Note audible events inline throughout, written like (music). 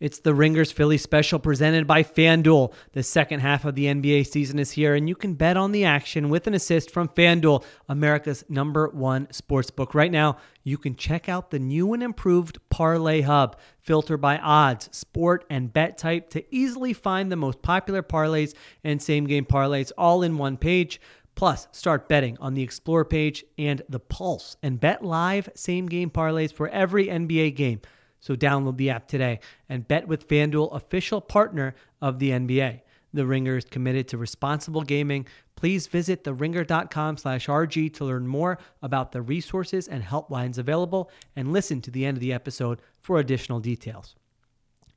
It's the Ringers Philly special presented by FanDuel. The second half of the NBA season is here, and you can bet on the action with an assist from FanDuel, America's number one sportsbook. Right now, you can check out the new and improved Parlay Hub. Filter by odds, sport, and bet type to easily find the most popular parlays and same game parlays all in one page. Plus, start betting on the Explore page and the Pulse and bet live same game parlays for every NBA game. So download the app today and bet with FanDuel, official partner of the NBA. The Ringer is committed to responsible gaming. Please visit theringer.com slash RG to learn more about the resources and helplines available and listen to the end of the episode for additional details.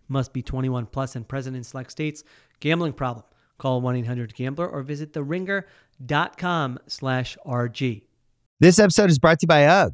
Must be 21 plus and present in select states. Gambling problem. Call 1-800-GAMBLER or visit theringer.com slash RG. This episode is brought to you by UGG.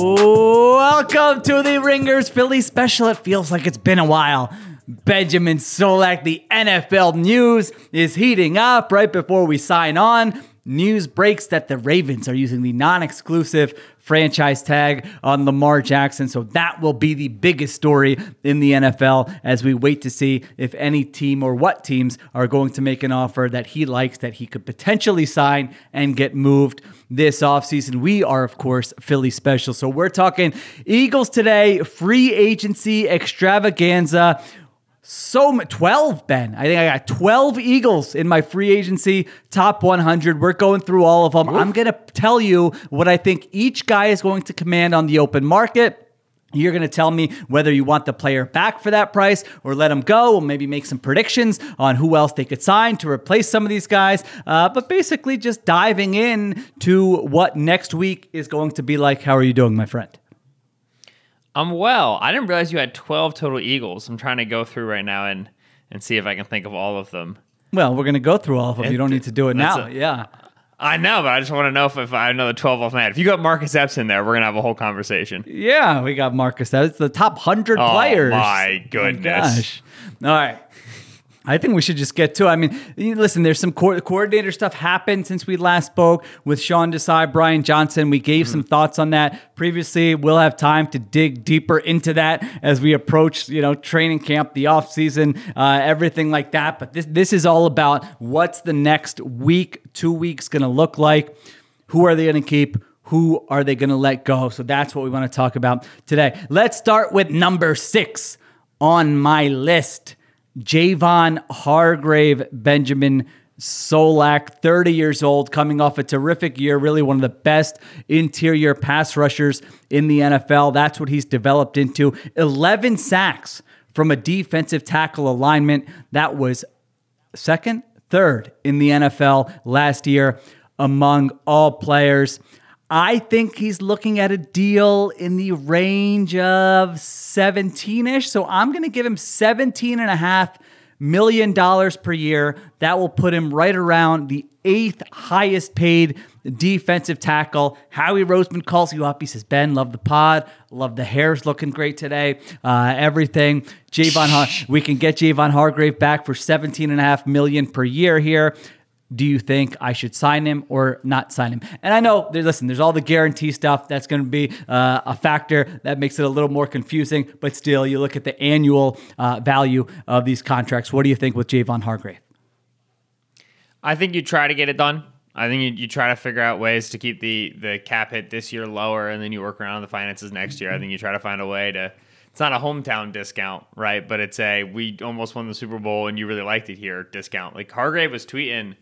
Welcome to the Ringers Philly special. It feels like it's been a while. Benjamin Solak, the NFL news is heating up right before we sign on. News breaks that the Ravens are using the non exclusive franchise tag on Lamar Jackson. So that will be the biggest story in the NFL as we wait to see if any team or what teams are going to make an offer that he likes that he could potentially sign and get moved this offseason. We are, of course, Philly special. So we're talking Eagles today, free agency extravaganza so 12 ben i think i got 12 eagles in my free agency top 100 we're going through all of them i'm going to tell you what i think each guy is going to command on the open market you're going to tell me whether you want the player back for that price or let him go, or maybe make some predictions on who else they could sign to replace some of these guys. Uh, but basically, just diving in to what next week is going to be like. How are you doing, my friend? I'm well. I didn't realize you had 12 total Eagles. I'm trying to go through right now and and see if I can think of all of them. Well, we're going to go through all of them. It, you don't need to do it now. A, yeah. I know, but I just want to know if, if I know the 12 off my head. If you got Marcus Epps in there, we're going to have a whole conversation. Yeah, we got Marcus Epps, the top 100 oh, players. my goodness. Oh, All right. I think we should just get to. It. I mean, listen, there's some co- coordinator stuff happened since we last spoke with Sean Desai, Brian Johnson. We gave mm-hmm. some thoughts on that previously. We'll have time to dig deeper into that as we approach, you know, training camp, the off season, uh, everything like that. But this this is all about what's the next week, two weeks going to look like. Who are they going to keep? Who are they going to let go? So that's what we want to talk about today. Let's start with number six on my list. Javon Hargrave, Benjamin Solak, 30 years old, coming off a terrific year, really one of the best interior pass rushers in the NFL. That's what he's developed into. 11 sacks from a defensive tackle alignment. That was second, third in the NFL last year among all players. I think he's looking at a deal in the range of 17 ish. So I'm going to give him 17 and a half million dollars per year. That will put him right around the eighth highest paid defensive tackle. Howie Roseman calls you up. He says, Ben, love the pod. Love the hair's looking great today. Uh, everything. Javon, Har- we can get Javon Hargrave back for 17 and a half million per year here do you think I should sign him or not sign him? And I know, listen, there's all the guarantee stuff that's going to be uh, a factor that makes it a little more confusing, but still, you look at the annual uh, value of these contracts. What do you think with Javon Hargrave? I think you try to get it done. I think you, you try to figure out ways to keep the the cap hit this year lower, and then you work around the finances next year. I think you try to find a way to. It's not a hometown discount, right? But it's a we almost won the Super Bowl and you really liked it here discount. Like Hargrave was tweeting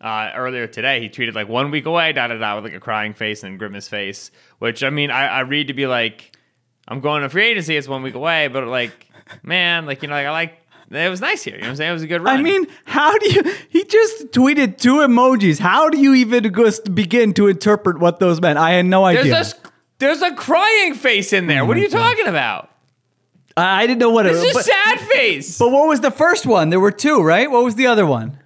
uh, earlier today. He tweeted like one week away, da da da, with like a crying face and grimace face. Which I mean, I, I read to be like, I'm going to free agency. It's one week away, but like, man, like you know, like I like it was nice here. You know what I'm saying? It was a good run. I mean, how do you? He just tweeted two emojis. How do you even just begin to interpret what those meant? I had no idea. there's a there's a crying face in there. what are you talking about? I I didn't know what it was. But, sad face. but what was the first one? There were two, right? What was the other one?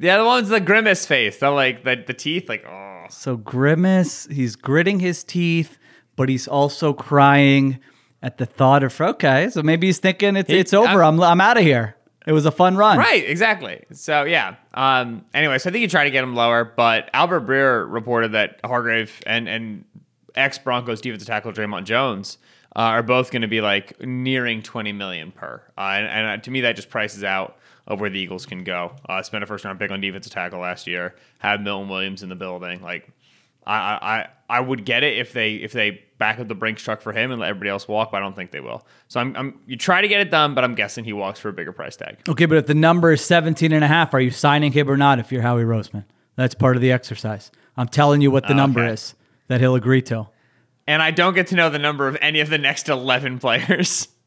The other one's the grimace face. The like the, the teeth, like oh. So grimace. He's gritting his teeth, but he's also crying at the thought of okay. So maybe he's thinking it's He- it's over. I'm- I'm I'm out of here. It was a fun run. Right, exactly. So yeah. Um. Anyway, so I think you try to get him lower, but Albert Breer reported that Hargrave and and ex Broncos defensive tackle Dre'Mont Jones uh, are both going to be like nearing twenty million per. Uh, and, and uh, to me, that just prices out of where the Eagles can go. Uh, spent a first round pick on defensive tackle last year. Had Milton Williams in the building. Like, I I I would get it if they if they back up the Brinks truck for him and let everybody else walk, but I don't think they will. So I'm, I'm you try to get it done, but I'm guessing he walks for a bigger price tag. Okay, but if the number is 17 and a half, are you signing him or not if you're Howie Roseman? That's part of the exercise. I'm telling you what the number is that he'll agree to. and I don't get to know the number of any of the next 11 players. (laughs)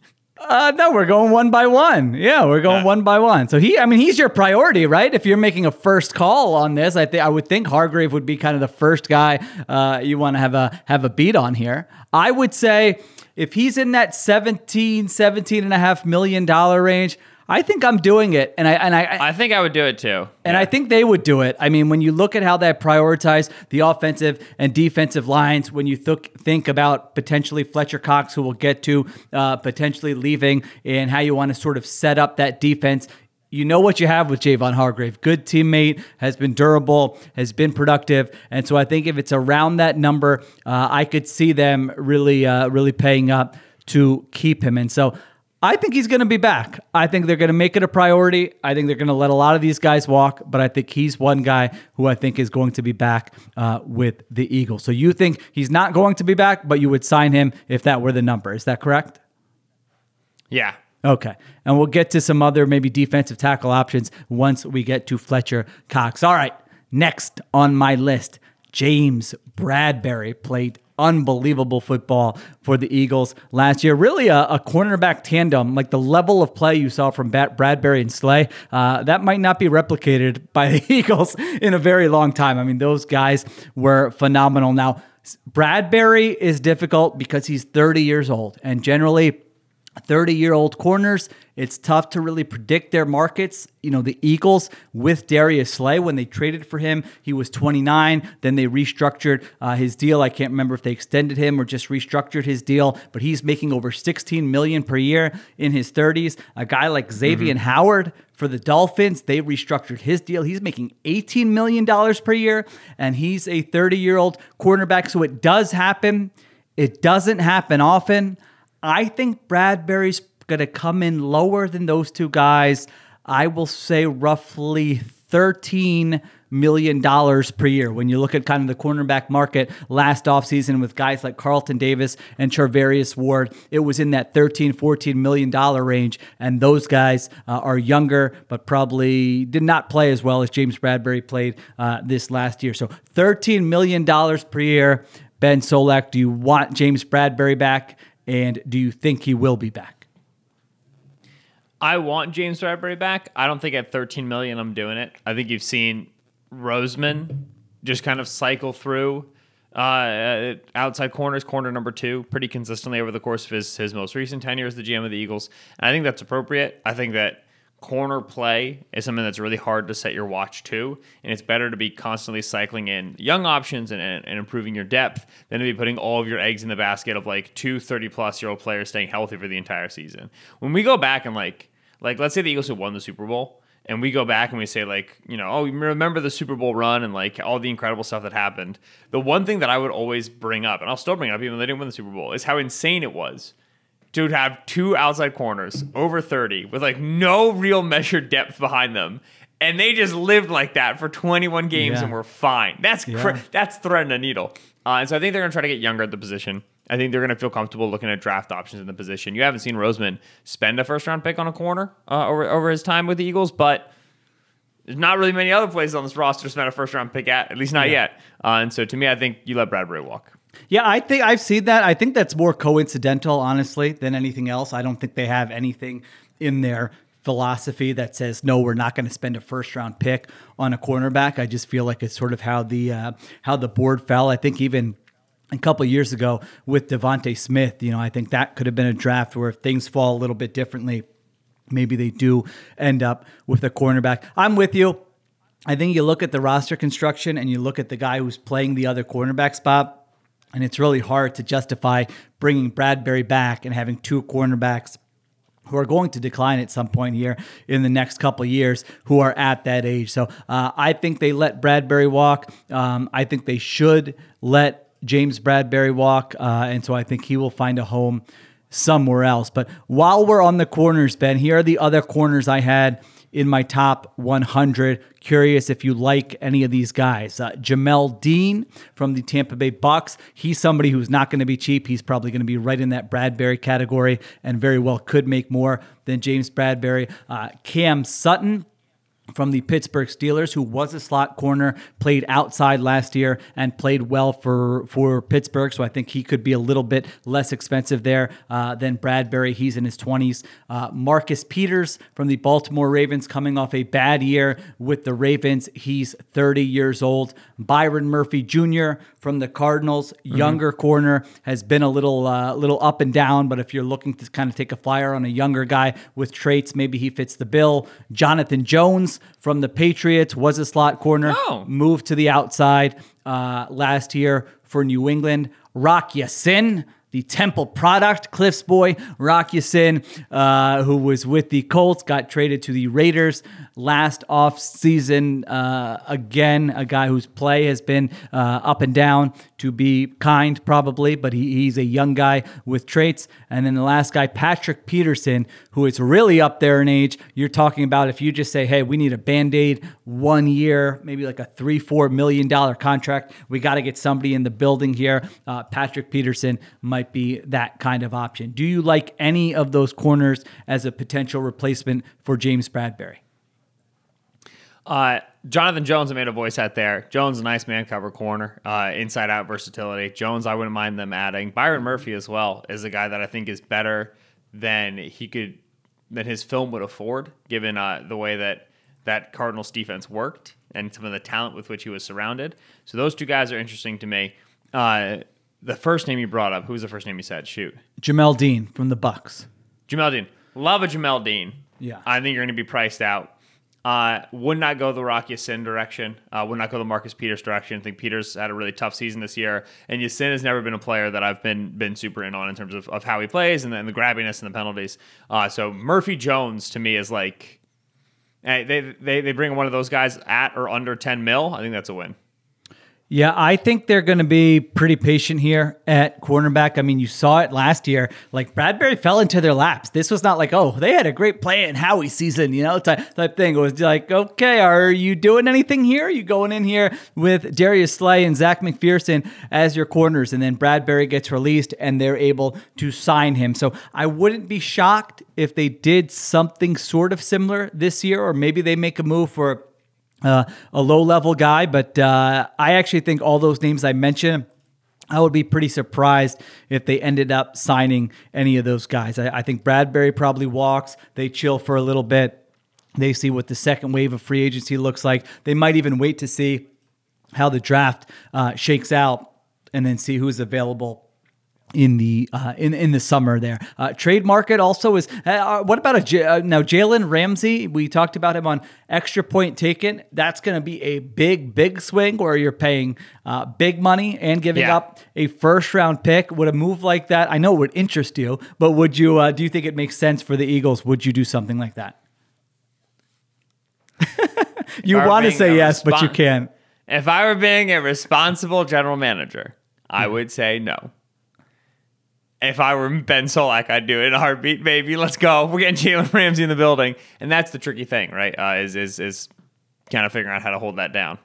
Uh, no, we're going one by one. Yeah, we're going Yeah. one by one. So he, I mean, he's your priority, right? If you're making a first call on this, I think I would think Hargrave would be kind of the first guy uh, you want to have a have a beat on here. I would say if he's in that 17, 17 and a half million dollar range, I think I'm doing it. And I and I, I think I would do it too. And I think they would do it. I mean, when you look at how they prioritize the offensive and defensive lines, when you th- think about potentially Fletcher Cox, who we'll get to, uh, potentially leaving, and how you want to sort of set up that defense. You know what you have with Javon Hargrave. Good teammate, has been durable, has been productive, and so I think if it's around that number, uh, I could see them really, uh, really paying up to keep him. And so I think he's going to be back. I think they're going to make it a priority. I think they're going to let a lot of these guys walk, but I think he's one guy who I think is going to be back uh, with the Eagles. So you think he's not going to be back, but you would sign him if that were the number. Is that correct? Yeah. Okay. And we'll get to some other maybe defensive tackle options once we get to Fletcher Cox. All right. Next on my list, James Bradberry played unbelievable football for the Eagles last year. Really a, a cornerback tandem, like the level of play you saw from Bat- Bradberry and Slay, uh, that might not be replicated (laughs) by the Eagles in a very long time. I mean, those guys were phenomenal. Now, Bradberry is difficult because he's 30 years old, and generally, 30 year old corners, it's tough to really predict their markets. You know, the Eagles with Darius Slay, when they traded for him, he was 29. Then they restructured uh, his deal. I can't remember if they extended him or just restructured his deal, but he's making over 16 million per year in his 30s. A guy like Xavier Howard for the Dolphins, they restructured his deal. He's making $18 million per year, and he's a 30 year old cornerback. So it does happen. It doesn't happen often. I think Bradberry's going to come in lower than those two guys. I will say roughly $13 million per year. When you look at kind of the cornerback market last offseason with guys like Carlton Davis and Charvarius Ward, it was in that 13, 14 million dollar range. And those guys uh, are younger, but probably did not play as well as James Bradberry played uh, this last year. So $13 million per year. Ben Solak, do you want James Bradberry back? And do you think he will be back? I want James Bradberry back. I don't think at 13 million I'm doing it. I think you've seen Roseman just kind of cycle through uh, outside corners, corner number two, pretty consistently over the course of his his most recent tenure as the GM of the Eagles. And I think that's appropriate. I think that corner play is something that's really hard to set your watch to, and it's better to be constantly cycling in young options and, and, and improving your depth than to be putting all of your eggs in the basket of like two 30 plus year old players staying healthy for the entire season. When we go back and like like let's say the Eagles had won the Super Bowl and we go back and we say like you know oh remember the super bowl run and like all the incredible stuff that happened the one thing that i would always bring up and i'll still bring it up even though they didn't win the super bowl is how insane it was to have two outside corners over 30 with like no real measured depth behind them and they just lived like that for 21 games Yeah. and were fine. That's cr- Yeah. that's threading a needle. Uh, and so I think they're going to try to get younger at the position. I think they're going to feel comfortable looking at draft options in the position. You haven't seen Roseman spend a first round pick on a corner uh, over over his time with the Eagles, but there's not really many other places on this roster to spend a first round pick at, at least not yet. Uh, and so to me, I think you let Bradberry walk. Yeah, I think I've seen that. I think that's more coincidental, honestly, than anything else. I don't think they have anything in their philosophy that says no, we're not going to spend a first round pick on a cornerback. I just feel like it's sort of how the uh, how the board fell. I think even a couple years ago with DeVonta Smith, you know, I think that could have been a draft where if things fall a little bit differently, maybe they do end up with a cornerback. I'm with you. I think you look at the roster construction and you look at the guy who's playing the other cornerback spot, and it's really hard to justify bringing Bradberry back and having two cornerbacks who are going to decline at some point here in the next couple years who are at that age. So uh, I think they let Bradberry walk. Um, I think they should let James Bradberry walk. Uh, and so I think he will find a home somewhere else. But while we're on the corners, Ben, here are the other corners I had in my top 100. Curious if you like any of these guys. Uh, Jamel Dean from the Tampa Bay Bucs. He's somebody who's not going to be cheap. He's probably going to be right in that Bradberry category and very well could make more than James Bradberry. Uh, Cam Sutton from the Pittsburgh Steelers, who was a slot corner, played outside last year and played well for for Pittsburgh. So I think he could be a little bit less expensive there uh, than Bradberry. He's in his 20s. Uh, Marcus Peters from the Baltimore Ravens, coming off a bad year with the Ravens. He's 30 years old. Byron Murphy Jr. from the Cardinals, younger corner, has been a little uh, little up and down. But if you're looking to kind of take a flyer on a younger guy with traits, maybe he fits the bill. Jonathan Jones from the Patriots was a slot corner, Oh. moved to the outside uh, last year for New England. Rock Ya-Sin, the Temple product, Cliff's boy, Rock Ya-Sin, uh, who was with the Colts, got traded to the Raiders last offseason. Uh, again, a guy whose play has been uh, up and down, to be kind, probably, but he, he's a young guy with traits. And then the last guy, Patrick Peterson, who is really up there in age. You're talking about if you just say, hey, we need a band aid, one year, maybe like a three, four million dollar contract. We got to get somebody in the building here. Uh, Patrick Peterson might be that kind of option. Do you like any of those corners as a potential replacement for James Bradberry? Uh, Jonathan Jones, I made a voice out there. Jones, a nice man cover corner, uh, inside out versatility. Jones, I wouldn't mind them adding. Byron Murphy as well is a guy that I think is better than he could than his film would afford, given uh, the way that that Cardinals defense worked and some of the talent with which he was surrounded. So those two guys are interesting to me. Uh, the first name you brought up, who was the first name you said? Shoot. Jamel Dean from the Bucks. Jamel Dean. Love a Jamel Dean. Yeah. I think you're going to be priced out. Uh, would not go the Rocky Ya-Sin direction. Uh, would not go the Marcus Peters direction. I think Peters had a really tough season this year, and Ya-Sin has never been a player that I've been been super in on in terms of, of how he plays and then the grabbiness and the penalties. Uh, so Murphy Jones to me is like, eh, they, they they bring one of those guys at or under 10 mil. I think that's a win. Yeah, I think they're going to be pretty patient here at cornerback. I mean, you saw it last year. Like Bradberry fell into their laps. This was not like, oh, they had a great play in Howie season, you know, type, type thing. It was like, okay, are you doing anything here? Are you going in here with Darius Slay and Zech McPhearson as your corners, and then Bradberry gets released and they're able to sign him. So I wouldn't be shocked if they did something sort of similar this year, or maybe they make a move for uh, a low level guy, but uh, I actually think all those names I mentioned. I would be pretty surprised if they ended up signing any of those guys. I, I think Bradberry probably walks. They chill for a little bit. They see what the second wave of free agency looks like. They might even wait to see how the draft uh, shakes out and then see who's available in the uh, in in the summer there. Uh, trade market also is. Uh, what about a J- uh, now Jalen Ramsey? We talked about him on extra point taken. That's going to be a big big swing where you're paying uh, big money and giving Yeah. up a first round pick. Would a move like that? I know it would interest you, but would you? Uh, do you think it makes sense for the Eagles? Would you do something like that? (laughs) you want to say yes, but you can't. If I were being a responsible general manager, I would say no. If I were Ben Solak, I'd do it in a heartbeat, baby. Let's go. We're getting Jalen Ramsey in the building, and that's the tricky thing, right? Uh, is is is kind of figuring out how to hold that down.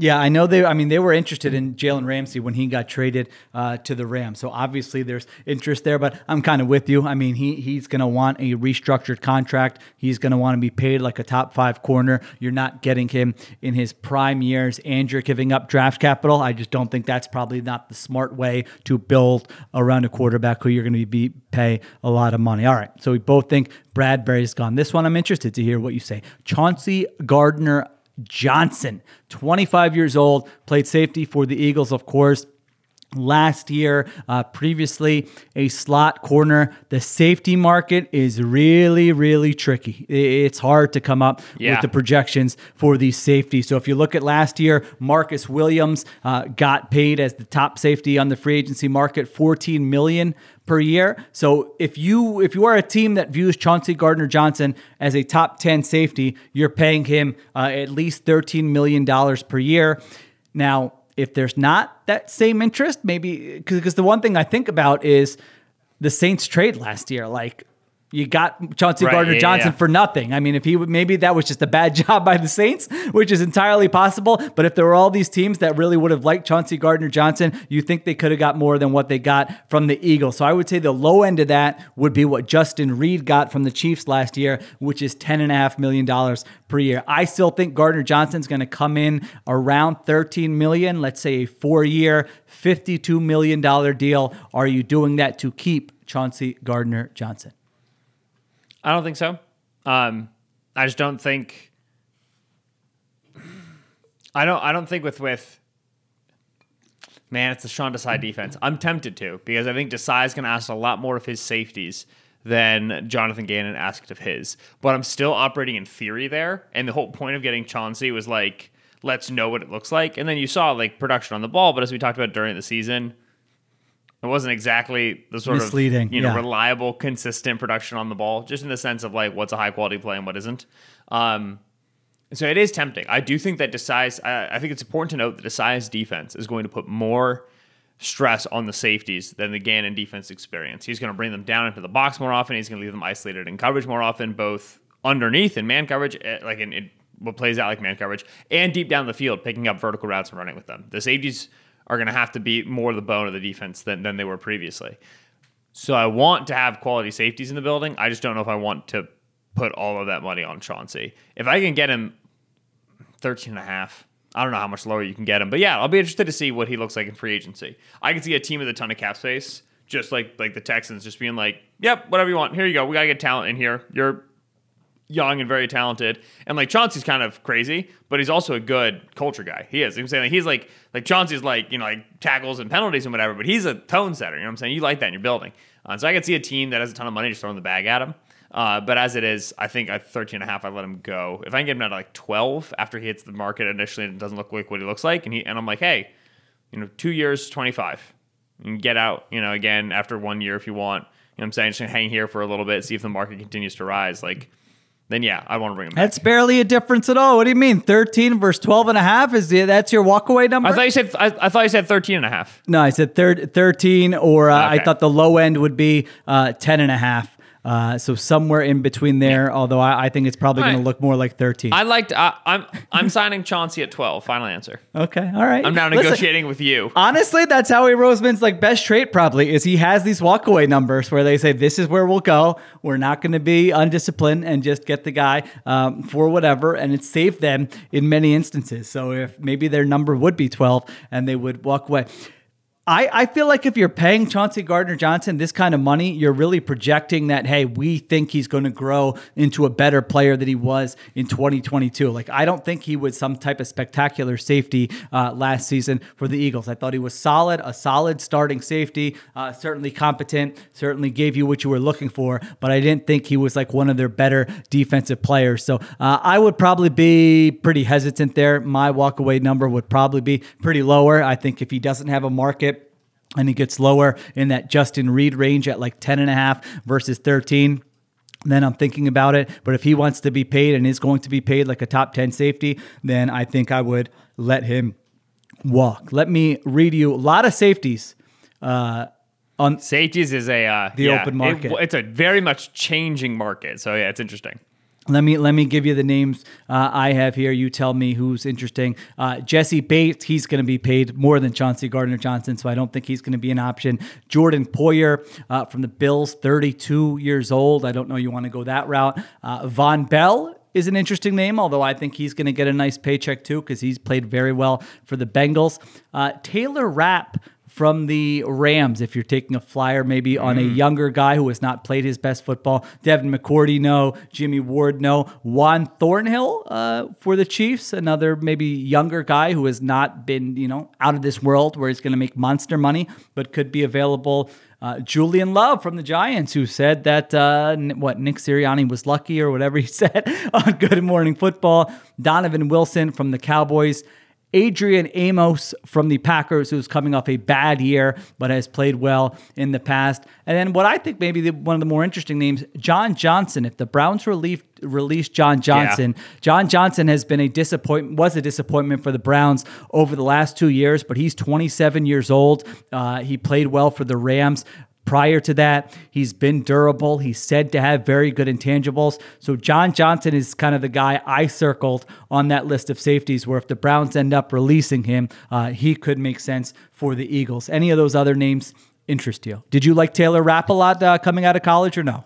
Yeah, I know they. I mean, they were interested in Jalen Ramsey when he got traded uh, to the Rams. So obviously, there's interest there. But I'm kind of with you. I mean, he he's going to want a restructured contract. He's going to want to be paid like a top five corner. You're not getting him in his prime years, and you're giving up draft capital. I just don't think that's probably not the smart way to build around a quarterback who you're going to be pay a lot of money. All right, so we both think Bradberry's gone. This one, I'm interested to hear what you say. Chauncey Gardner Johnson, 25 years old, played safety for the Eagles, of course last year. Uh, previously, a slot corner. The safety market is really, really tricky. It's hard to come up Yeah. with the projections for these safeties. So if you look at last year, Marcus Williams uh, got paid as the top safety on the free agency market, 14 million per year. So if you if you are a team that views Chauncey Gardner Johnson as a top 10 safety, you're paying him uh, at least 13 million dollars per year. Now, if there's not that same interest, maybe because the one thing I think about is the Saints trade last year. Like you got Chauncey Right, Gardner yeah, Johnson yeah. for nothing. I mean, if he would, maybe that was just a bad (laughs) job by the Saints, which is entirely possible. But if there were all these teams that really would have liked Chauncey Gardner Johnson, you think they could have got more than what they got from the Eagles. So I would say the low end of that would be what Justin Reid got from the Chiefs last year, which is ten and a half million dollars per year. I still think Gardner Johnson's going to come in around 13 million, let's say a four-year, 52 million dollar deal. Are you doing that to keep Chauncey Gardner Johnson? I don't think so. Um, I just don't think. I don't. I don't think with with. Man, it's the Sean Desai defense. I'm tempted to because I think Desai is going to ask a lot more of his safeties than Jonathan Gannon asked of his. But I'm still operating in theory there, and the whole point of getting Chauncey was like, let's know what it looks like. And then you saw like production on the ball, but as we talked about during the season, it wasn't exactly the sort Misleading, of you know yeah. reliable, consistent production on the ball, just in the sense of like what's a high quality play and what isn't. Um, so it is tempting. I do think that Desai's. I, I think it's important to note that Desai's defense is going to put more stress on the safeties than the Gannon defense experience. He's going to bring them down into the box more often. He's going to leave them isolated in coverage more often, both underneath in man coverage, eh, like in, in what plays out like man coverage, and deep down the field, picking up vertical routes and running with them. The safeties are going to have to be more the bone of the defense than, than they were previously. So I want to have quality safeties in the building. I just don't know if I want to put all of that money on Chauncey. If I can get him 13 and a half, I don't know how much lower you can get him. But yeah, I'll be interested to see what he looks like in free agency. I can see a team with a ton of cap space, just like like the Texans, just being like, "Yep, whatever you want. Here you go. We gotta get talent in here. You're young and very talented." And like Chauncey's kind of crazy, but he's also a good culture guy. He is. I'm saying he's like like Chauncey's like you know like tackles and penalties and whatever, but he's a tone setter. You know what I'm saying? You like that in your building. Uh, so I can see a team that has a ton of money just throwing the bag at him. Uh, but as it is, I think at 13 and a half, I let him go. If I can get him down to like 12 after he hits the market initially and it doesn't look like what he looks like, and he and I'm like, hey, you know, two years, 25. and get out, you know, again after one year if you want. You know what I'm saying? Just hang here for a little bit, see if the market continues to rise. Like, then yeah, I want to bring him back. That's barely a difference at all. What do you mean? 13 versus 12 and a half? Is the, that's your walkaway number? I thought you said I, I thought you said 13 and a half. no, I said thir- 13 or uh, I thought the low end would be uh, 10 and a half. Uh, so somewhere in between there, although I, I think it's probably All going right. to look more like 13. I liked. I, I'm I'm signing Chauncey at 12. Final answer. okay. All right. I'm now Listen, negotiating with you. Honestly, that's Howie Roseman's like best trait probably is he has these walkaway numbers where they say this is where we'll go. We're not going to be undisciplined and just get the guy um, for whatever, and it saved them in many instances. So if maybe their number would be twelve and they would walk away. I, I feel like if you're paying Chauncey Gardner Johnson this kind of money, you're really projecting that, hey, we think he's going to grow into a better player than he was in 2022. Like, I don't think he was some type of spectacular safety uh, last season for the Eagles. I thought he was solid, a solid starting safety, uh, certainly competent, certainly gave you what you were looking for, but I didn't think he was like one of their better defensive players. So uh, I would probably be pretty hesitant there. My walkaway number would probably be pretty lower. I think if he doesn't have a market, and he gets lower in that Justin Reid range at like 10 and a half versus 13 then I'm thinking about it. But if he wants to be paid and is going to be paid like a top 10 safety, then I think I would let him walk. Let me read you a lot of safeties uh, on Safeties is a uh, The yeah, open it- market. it's a very much changing market. So yeah, it's interesting. Let me let me give you the names uh, I have here. You tell me who's interesting. Uh, Jessie Bates, he's going to be paid more than Chauncey Gardner Johnson, so I don't think he's going to be an option. Jordan Poyer uh, from the Bills, 32 years old. I don't know you want to go that route. Uh, Vonn Bell is an interesting name, although I think he's going to get a nice paycheck too because he's played very well for the Bengals. Uh, Taylor Rapp from the Rams if you're taking a flyer maybe on a mm. younger guy who has not played his best football. Devin McCourty, no. Jimmy Ward, no. Juan Thornhill uh, for the Chiefs, another maybe younger guy who has not been, you know, out of this world where he's going to make monster money, but could be available. Uh, Julian Love from the Giants, who said that uh, what Nick Sirianni was lucky or whatever he (laughs) said on Good Morning Football. Donovan Wilson from the Cowboys. Adrian Amos from the Packers, who's coming off a bad year but has played well in the past. And then what I think maybe the, one of the more interesting names, John Johnson. If the Browns relief, release John Johnson, yeah. John Johnson has been a disappointment, was a disappointment for the Browns over the last two years, but he's 27 years old. Uh, he played well for the Rams. Prior to that, he's been durable. He's said to have very good intangibles. So John Johnson is kind of the guy I circled on that list of safeties where if the Browns end up releasing him, uh, he could make sense for the Eagles. Any of those other names interest you? Did you like Taylor Rapp a lot uh, coming out of college or no?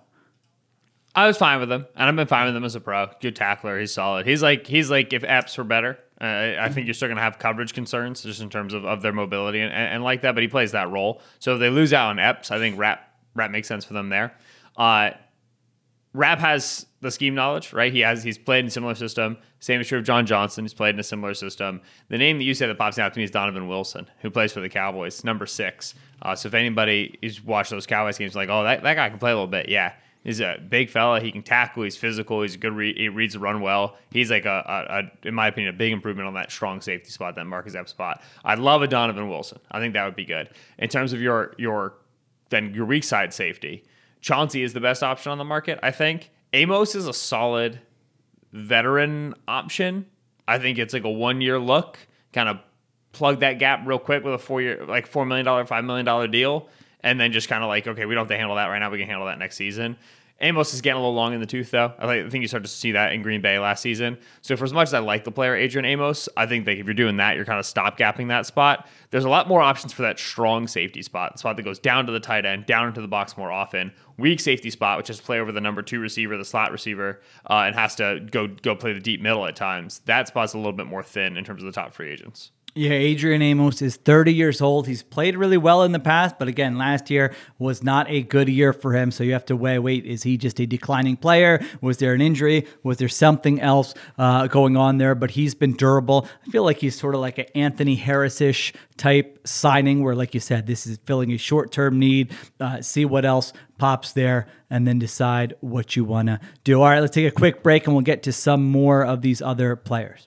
I was fine with him, and I've been fine with him as a pro. Good tackler. He's solid. He's like he's like if Epps were better. I think you're still going to have coverage concerns just in terms of, of their mobility and, and, and, like that, but he plays that role. So if they lose out on Epps, I think Rap Rapp makes sense for them there. Uh, Rapp has the scheme knowledge, right? He has he's played in a similar system. Same is true of John Johnson. He's played in a similar system. The name that you said that pops out to me is Donovan Wilson, who plays for the Cowboys, number six. Uh, so if anybody is watched those Cowboys games, like, oh, that, that guy can play a little bit, yeah. He's a big fella. He can tackle. He's physical. He's a good. Re- he reads the run well. He's like a, a, a, in my opinion, a big improvement on that strong safety spot, that Marcus Epps spot. I'd love a Donovan Wilson. I think that would be good. In terms of your your then your weak side safety, Chauncey is the best option on the market. I think Amos is a solid veteran option. I think it's like a one year look, kind of plug that gap real quick with a four year, like four million dollar, five million dollar deal and then just kind of like, okay, we don't have to handle that right now. We can handle that next season. Amos is getting a little long in the tooth, though. I think you started to see that in Green Bay last season. So, for as much as I like the player Adrian Amos, I think that if you're doing that, you're kind of stopgapping that spot. There's a lot more options for that strong safety spot, the spot that goes down to the tight end, down into the box more often. Weak safety spot, which is play over the number two receiver, the slot receiver, uh, and has to go go play the deep middle at times. That spot's a little bit more thin in terms of the top free agents. Yeah, Adrian Amos is 30 years old. He's played really well in the past, but again, last year was not a good year for him. So you have to weigh wait, is he just a declining player? Was there an injury? Was there something else uh, going on there? But he's been durable. I feel like he's sort of like an Anthony Harris ish type signing where, like you said, this is filling a short term need. Uh, see what else pops there and then decide what you want to do. All right, let's take a quick break and we'll get to some more of these other players.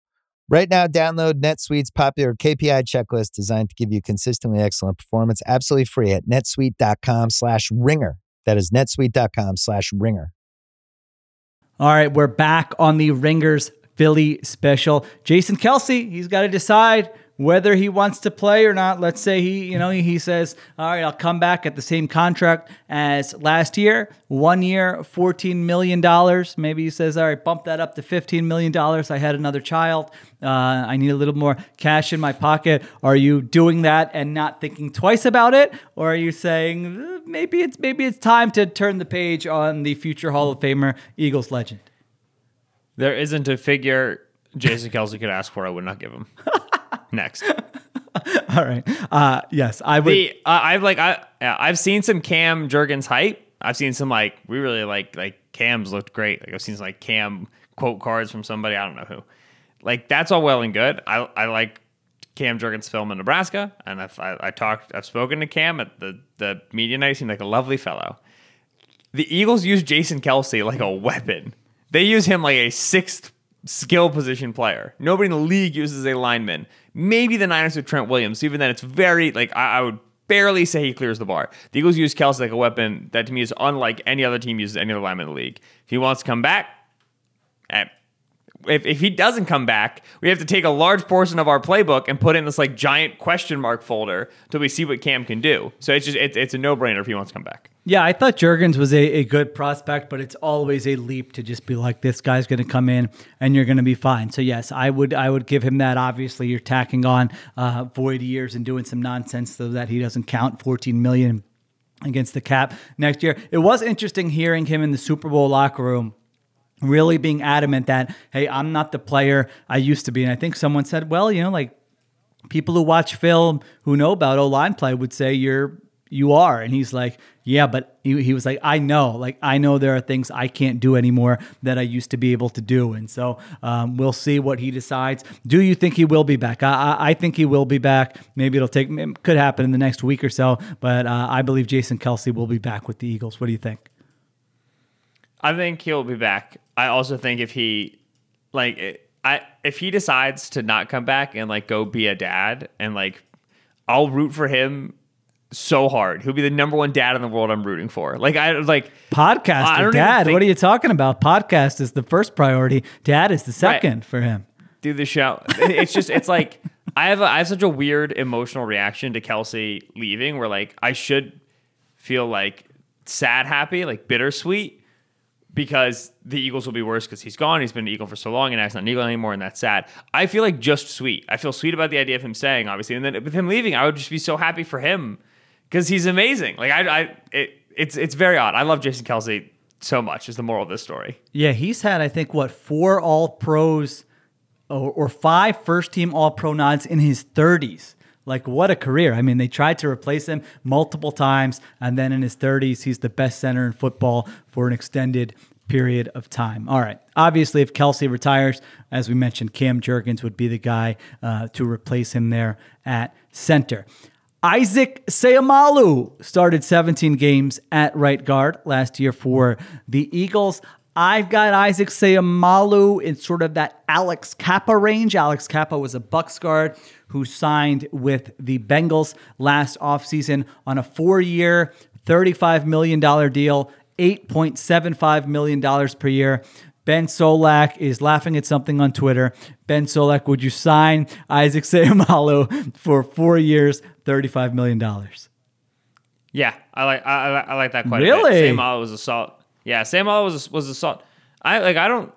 Right now, download NetSuite's popular KPI checklist designed to give you consistently excellent performance absolutely free at netsuite.com slash ringer. That is netsuite.com slash ringer. All right, we're back on the Ringers Philly special. Jason Kelce, he's got to decide whether he wants to play or not. Let's say he, you know, he says, "All right, I'll come back at the same contract as last year, one year, fourteen million dollars." Maybe he says, "All right, bump that up to fifteen million dollars. I had another child. Uh, I need a little more cash in my pocket." Are you doing that and not thinking twice about it, or are you saying "Uh, maybe it's maybe it's time to turn the page on the future Hall of Famer Eagles legend? There isn't a figure Jason Kelce could ask for. I would not give him. (laughs) Next, (laughs) All right. Uh, yes, I would. the uh, I've like I yeah, I've seen some Cam Jurgens hype. I've seen some like we really like like Cam's looked great. Like I've seen some like Cam quote cards from somebody I don't know who. Like that's all well and good. I I like Cam Jurgens film in Nebraska, and I've, I I talked I've spoken to Cam at the the media night. He seemed like a lovely fellow. The Eagles use Jason Kelce like a weapon. They use him like a sixth skill position player. Nobody in the league uses a lineman. Maybe the Niners with Trent Williams. Even then, it's very like I, I would barely say he clears the bar. The Eagles use Kelce like a weapon that to me is unlike any other team uses any other lineman in the league. If he wants to come back, eh, if, if he doesn't come back, we have to take a large portion of our playbook and put in this like giant question mark folder till we see what Cam can do. So it's just it's, it's a no brainer if he wants to come back. Yeah, I thought Jurgens was a, a good prospect, but it's always a leap to just be like, this guy's going to come in and you're going to be fine. So yes, I would I would give him that. Obviously, you're tacking on uh, void years and doing some nonsense so that he doesn't count 14 million against the cap next year. It was interesting hearing him in the Super Bowl locker room really being adamant that hey i'm not the player i used to be and i think someone said well you know like people who watch film who know about o line play would say you're you are and he's like yeah but he, he was like i know like i know there are things i can't do anymore that i used to be able to do. And so um, we'll see what he decides. Do you think he will be back? I, I, I think he will be back. Maybe it'll take it could happen in the next week or so but uh, i believe jason kelce will be back with the eagles. What do you think? I think he'll be back. I also think if he like it- I if he decides to not come back and like go be a dad and like I'll root for him so hard. He'll be the number one dad in the world I'm rooting for. Like I like I podcaster don't even dad think- what are you talking about podcast is the first priority dad is the second for him do the show. It's just it's like I have a, I have such a weird emotional reaction to Kelce leaving where like I should feel like sad happy, like bittersweet because the Eagles will be worse because he's gone. He's been an Eagle for so long and now he's not an Eagle anymore, and that's sad. I feel like just sweet. I feel sweet about the idea of him staying, obviously, and then with him leaving, I would just be so happy for him because he's amazing. Like I, I it, it's it's very odd. I love Jason Kelce so much. Is the moral of this story. Yeah, he's had I think what four All Pros or, or five first team All Pro nods in his 30s. Like what a career! I mean, they tried to replace him multiple times, and then in his 30s, he's the best center in football for an extended period of time. All right. Obviously, if Kelce retires, as we mentioned, Cam Jurgens would be the guy uh, to replace him there at center. Isaac Seumalo started 17 games at right guard last year for the Eagles. I've got Isaac Seumalo in sort of that Alex Cappa range. Alex Cappa was a Bucks guard who signed with the Bengals last offseason on a four-year, $35 million deal, $8.75 million per year. Ben Solak is laughing at something on Twitter. Ben Solak, would you sign Isaac Seumalo (laughs) for four years, $35 million? Yeah, I like I, I, like that quite a Really? bit. Seumalo was a salt. Yeah, Seumalo was a, was a salt. I like I don't.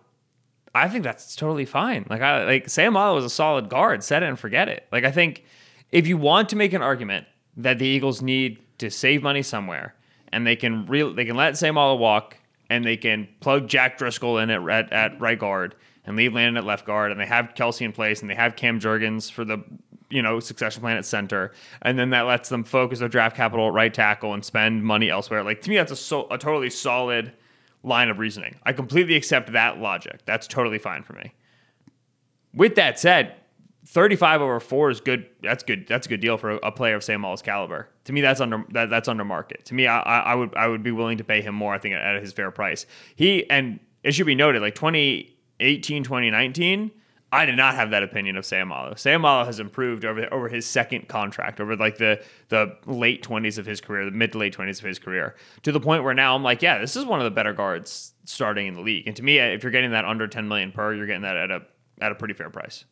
I think that's totally fine. Like I like Seumalo was a solid guard. Set it and forget it. Like I think if you want to make an argument that the Eagles need to save money somewhere, and they can real they can let Seumalo walk, and they can plug Jack Driscoll in at, at at right guard and leave Landon at left guard, and they have Kelce in place, and they have Cam Jurgens for the you know succession plan at center, and then that lets them focus their draft capital at right tackle and spend money elsewhere. Like to me, that's a so a totally solid line of reasoning. I completely accept that logic. That's totally fine for me. With that said, 35 over four is good. That's good. That's a good deal for a, player of Sam Al's caliber. To me, that's under that, that's under market. To me, I, I would I would be willing to pay him more. I think at his fair price. He and it should be noted, like 2018, 2019. I did not have that opinion of Seumalo. Seumalo has improved over over his second contract, over like the the late twenties of his career, the mid to late twenties of his career, to the point where now I'm like, yeah, this is one of the better guards starting in the league. And to me, if you're getting that under 10 million per, you're getting that at a at a pretty fair price.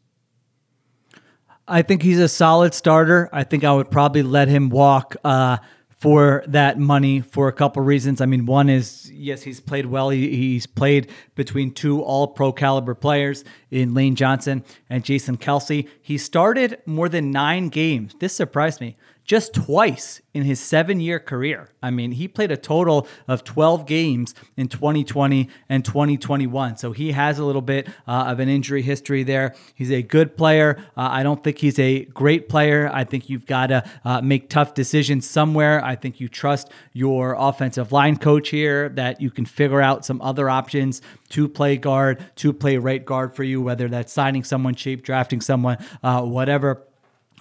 I think he's a solid starter. I think I would probably let him walk uh, for that money for a couple reasons. I mean, one is yes, he's played well. He, he's played between two All Pro caliber players in Lane Johnson and Jason Kelce. He started more than nine games. This surprised me just twice in his seven year career. I mean, he played a total of 12 games in 2020 and 2021. So he has a little bit uh, of an injury history there. He's a good player. Uh, I don't think he's a great player. I think you've got to uh, make tough decisions somewhere. I think you trust your offensive line coach here that you can figure out some other options to play guard, to play right guard for you, whether that's signing someone cheap, drafting someone, uh, whatever.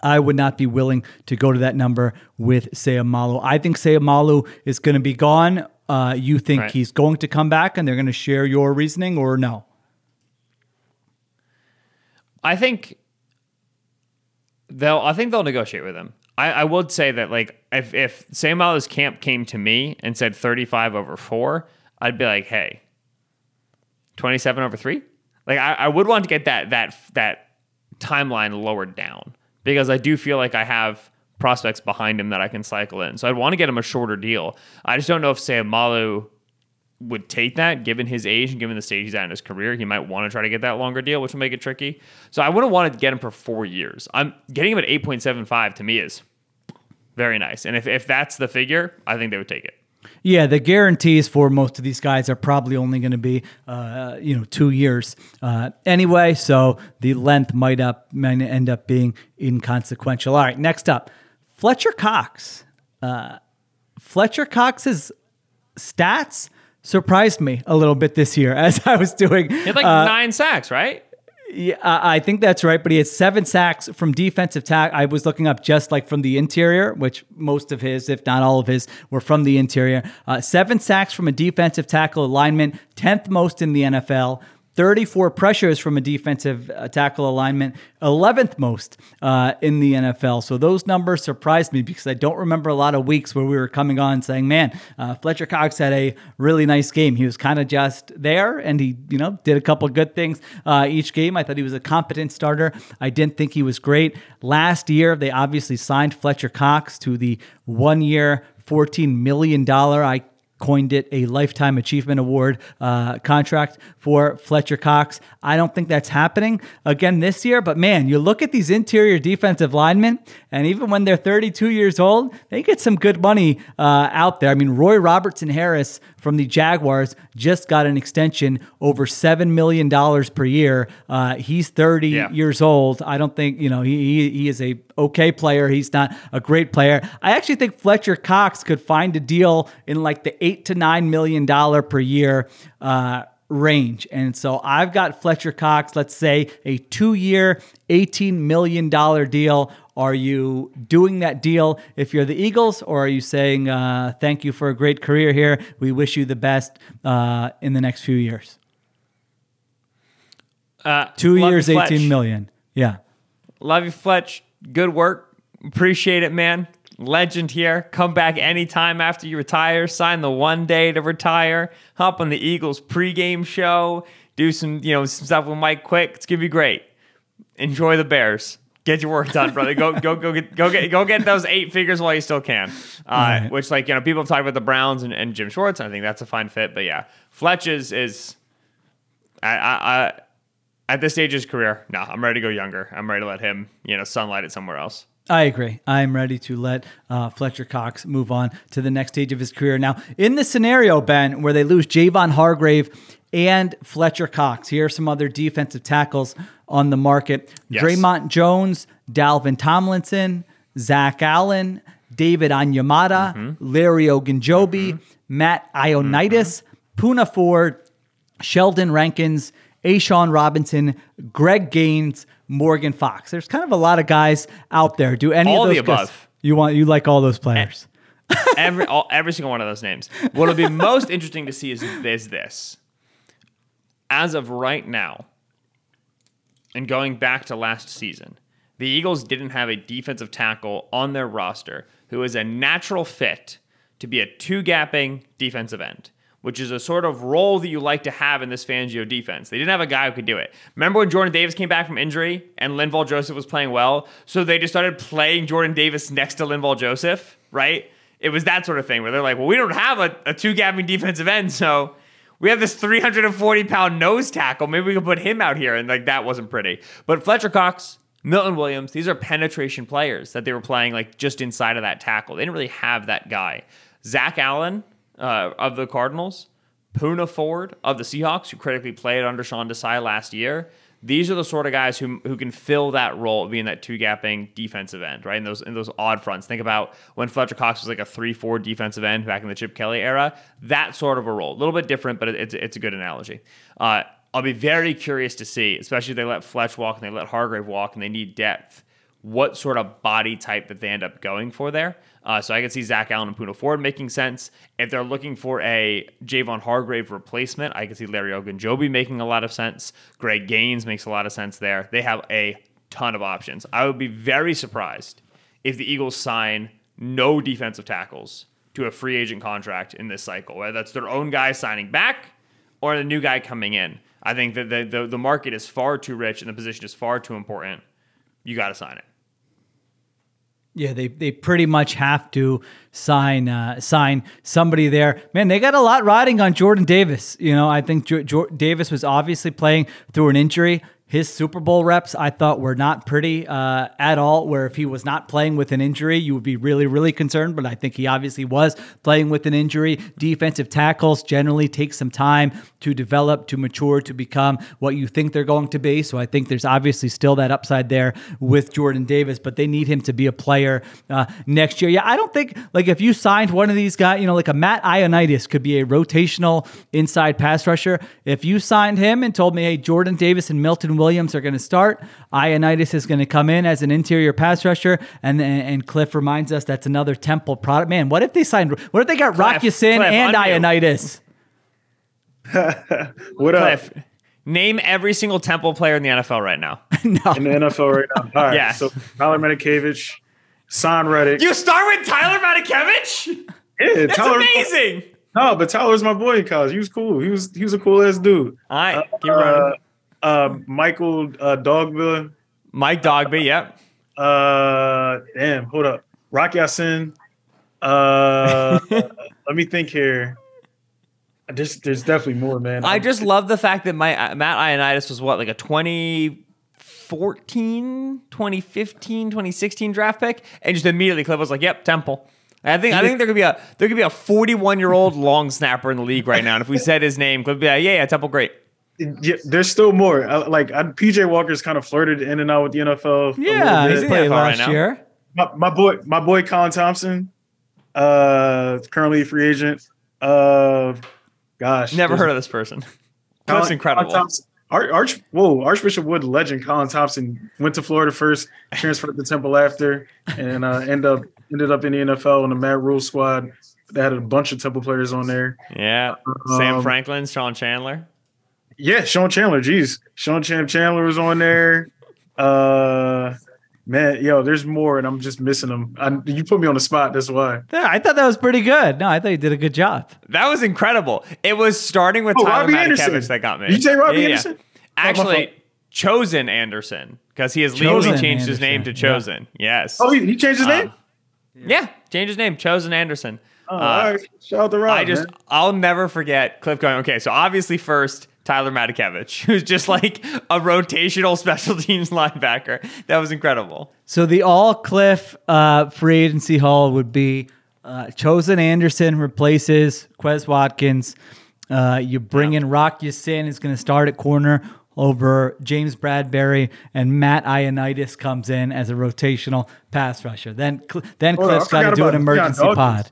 I would not be willing to go to that number with Seumalo. I think Seumalo is going to be gone. Uh, you think right. he's going to come back and they're going to share your reasoning or no? I think they'll I think they'll negotiate with him. I, I would say that like if if Seumalo's camp came to me and said 35 over 4, I'd be like, "Hey, 27 over 3?" Like I, I would want to get that that that timeline lowered down because I do feel like I have prospects behind him that I can cycle in. So I'd want to get him a shorter deal. I just don't know if Seumalo would take that given his age and given the stage he's at in his career. He might want to try to get that longer deal, which will make it tricky. So I wouldn't want to get him for four years. I'm getting him at 8.75 to me is very nice. And if, if that's the figure, I think they would take it. Yeah, the guarantees for most of these guys are probably only going to be, uh, you know, two years uh, anyway. So the length might up might end up being inconsequential. All right, next up, Fletcher Cox. Uh, Fletcher Cox's stats surprised me a little bit this year (laughs) as I was doing. He had like uh, nine sacks, right? Yeah, I think that's right. But he has seven sacks from defensive tack. I was looking up just like from the interior, which most of his, if not all of his, were from the interior. Uh, seven sacks from a defensive tackle alignment, tenth most in the NFL. 34 pressures from a defensive uh, tackle alignment, 11th most uh, in the NFL. So those numbers surprised me because I don't remember a lot of weeks where we were coming on saying, "Man, uh, Fletcher Cox had a really nice game. He was kind of just there, and he, you know, did a couple good things uh, each game. I thought he was a competent starter. I didn't think he was great last year. They obviously signed Fletcher Cox to the one-year, $14 million. I coined it a Lifetime Achievement Award uh, contract for Fletcher Cox. I don't think that's happening again this year, but man, you look at these interior defensive linemen, and even when they're 32 years old, they get some good money uh, out there. I mean, Roy Robertson Harris from the Jaguars just got an extension over $7 million per year. Uh, he's 30 yeah. years old. I don't think, you know, he, he, he is a okay player. He's not a great player. I actually think Fletcher Cox could find a deal in like the eight to nine million dollar per year uh, range. And so I've got Fletcher Cox, let's say a two year, $18 million deal. Are you doing that deal if you're the Eagles, or are you saying, uh, thank you for a great career here? We wish you the best uh, in the next few years? Uh, two years, eighteen million. Yeah. Love you, Fletch. Good work. Appreciate it, man. Legend here. Come back anytime after you retire. Sign the one day to retire. Hop on the Eagles pregame show. Do some, you know, some stuff with Mike Quick. It's gonna be great. Enjoy the Bears. Get your work done, brother. Go, go, go, get, go get, go get those eight figures while you still can. Uh, right. Which, like, you know, people have talked about the Browns and, and Jim Schwartz. And I think that's a fine fit. But yeah, Fletch is is, I, I, I at this stage of his career, no, I'm ready to go younger. I'm ready to let him, you know, sunlight it somewhere else. I agree. I'm ready to let uh, Fletcher Cox move on to the next stage of his career. Now, in the scenario, Ben, where they lose Javon Hargrave and Fletcher Cox, here are some other defensive tackles on the market yes. Dre'Mont Jones, Dalvin Tomlinson, Zach Allen, David Onyemata, mm-hmm. Larry Ogunjobi, mm-hmm. Matt Ioannidis, mm-hmm. Poona Ford, Sheldon Rankins, A'Shawn Robinson, Greg Gaines, Morgan Fox. There's kind of a lot of guys out there. Do any All of the those guys- above. You want you like all those players? every all, every single one of those names. What'll be (laughs) most interesting to see is, is this. As of right now, and going back to last season, the Eagles didn't have a defensive tackle on their roster who is a natural fit to be a two gapping defensive end, which is a sort of role that you like to have in this Fangio defense. They didn't have a guy who could do it. Remember when Jordan Davis came back from injury and Linval Joseph was playing well? So they just started playing Jordan Davis next to Linval Joseph, right? It was that sort of thing where they're like, well, we don't have a, a two gapping defensive end, so we have this 340 pound nose tackle. Maybe we can put him out here. And like that wasn't pretty. But Fletcher Cox, Milton Williams, these are penetration players that they were playing like just inside of that tackle. They didn't really have that guy. Zach Allen uh, of the Cardinals, Poona Ford of the Seahawks, who critically played under Sean Desai last year. These are the sort of guys who, who can fill that role of being that two gapping defensive end, right? In those in those odd fronts. Think about when Fletcher Cox was like a three four defensive end back in the Chip Kelly era. That sort of a role, a little bit different, but it, it's it's a good analogy. Uh, I'll be very curious to see, especially if they let Fletch walk and they let Hargrave walk and they need depth, what sort of body type that they end up going for there. Uh, so I can see Zach Allen and Poona Ford making sense. If they're looking for a Javon Hargrave replacement, I can see Larry Ogunjobi making a lot of sense. Greg Gaines makes a lot of sense there. They have a ton of options. I would be very surprised if the Eagles sign no defensive tackles to a free agent contract in this cycle, whether that's their own guy signing back or the new guy coming in. I think that the, the, the market is far too rich and the position is far too important. You got to sign it. Yeah, they they pretty much have to sign uh, sign somebody there. Man, they got a lot riding on Jordan Davis. You know, I think jo- jo- Davis was obviously playing through an injury. His Super Bowl reps, I thought, were not pretty uh, at all. Where if he was not playing with an injury, you would be really, really concerned. But I think he obviously was playing with an injury. Defensive tackles generally take some time to develop, to mature, to become what you think they're going to be. So I think there's obviously still that upside there with Jordan Davis, but they need him to be a player uh, next year. Yeah, I don't think like if you signed one of these guys, you know, like a Matt Ioannidis could be a rotational inside pass rusher. If you signed him and told me, hey, Jordan Davis and Milton Williams are going to start, Ioannidis is going to come in as an interior pass rusher, and and Cliff reminds us that's another Temple product. Man, what if they signed? What if they got Rock Cliff, Ya-Sin Cliff, and unmute. Ioannidis? (laughs) What up Cliff, name every single Temple player in the NFL right now. (laughs) in the NFL right now? All right. Yeah. So Tyler Matakevich, Son Reddick. You start with Tyler Matakevich? yeah, That's Tyler. amazing. No, but Tyler's my boy in college. He was cool. He was he was a cool ass dude. All right, keep Uh, running. Uh, Michael uh, Dogville. Mike Dogbe, yep. Uh, damn, hold up. Rocky Ya-Sin. Uh, (laughs) let me think here. There's, there's definitely more, man. I just love the fact that my uh, Matt Ioannidis was what, like a 2014, 2015, 2016 draft pick, and just immediately Cliff was like, "Yep, Temple." I think I think there could be a there could be a 41 year old long snapper in the league right now, and if we said his name, Cliff would be like, "Yeah, yeah, Temple, great." Yeah, there's still more. I, like I, PJ Walker's kind of flirted in and out with the NFL. Yeah, little he bit. in played the right last now. year. my, my boy, my boy Colin Thompson, uh, currently a free agent. Uh, gosh, Never heard of this person. Colin- That's incredible. Colin Thompson- Ar- Arch, whoa, Archbishop Wood legend Colin Thompson went to Florida first, transferred to Temple after, and uh, end up ended up in the NFL on the Matt Rhule squad. They had a bunch of Temple players on there. Yeah, Sam Um, Franklin, Sean Chandler. Yeah, Sean Chandler. Jeez, Sean Chan- Chandler was on there. Uh, man, yo, there's more, and I'm just missing them. I, you put me on the spot. That's why. Yeah, I thought that was pretty good. No, I thought you did a good job. That was incredible. It was starting with Oh, Tyler Robbie Anderson. that got me. Did you say Robbie Yeah, yeah. Anderson? Actually, chosen Anderson because he has legally Chosen changed his name to Anderson, yeah. Chosen. Yes. Oh, he, he changed his Um, name. yeah, changed his name. Chosen Anderson. Oh, uh, all right. Shout out to Rob. I just, man. I'll never forget Cliff going, okay, so obviously first, Tyler Matakevich, (laughs) who's just like a rotational special teams linebacker. That was incredible. So the all Cliff uh, free agency haul would be uh, Chosen Anderson replaces Quez Watkins. Uh, you bring in Rock Ya-Sin, is going to start at corner over James Bradberry, and Matt Ioannidis comes in as a rotational pass rusher. Then, Cl- then Hold on, Cliff's I got to do an about emergency pod.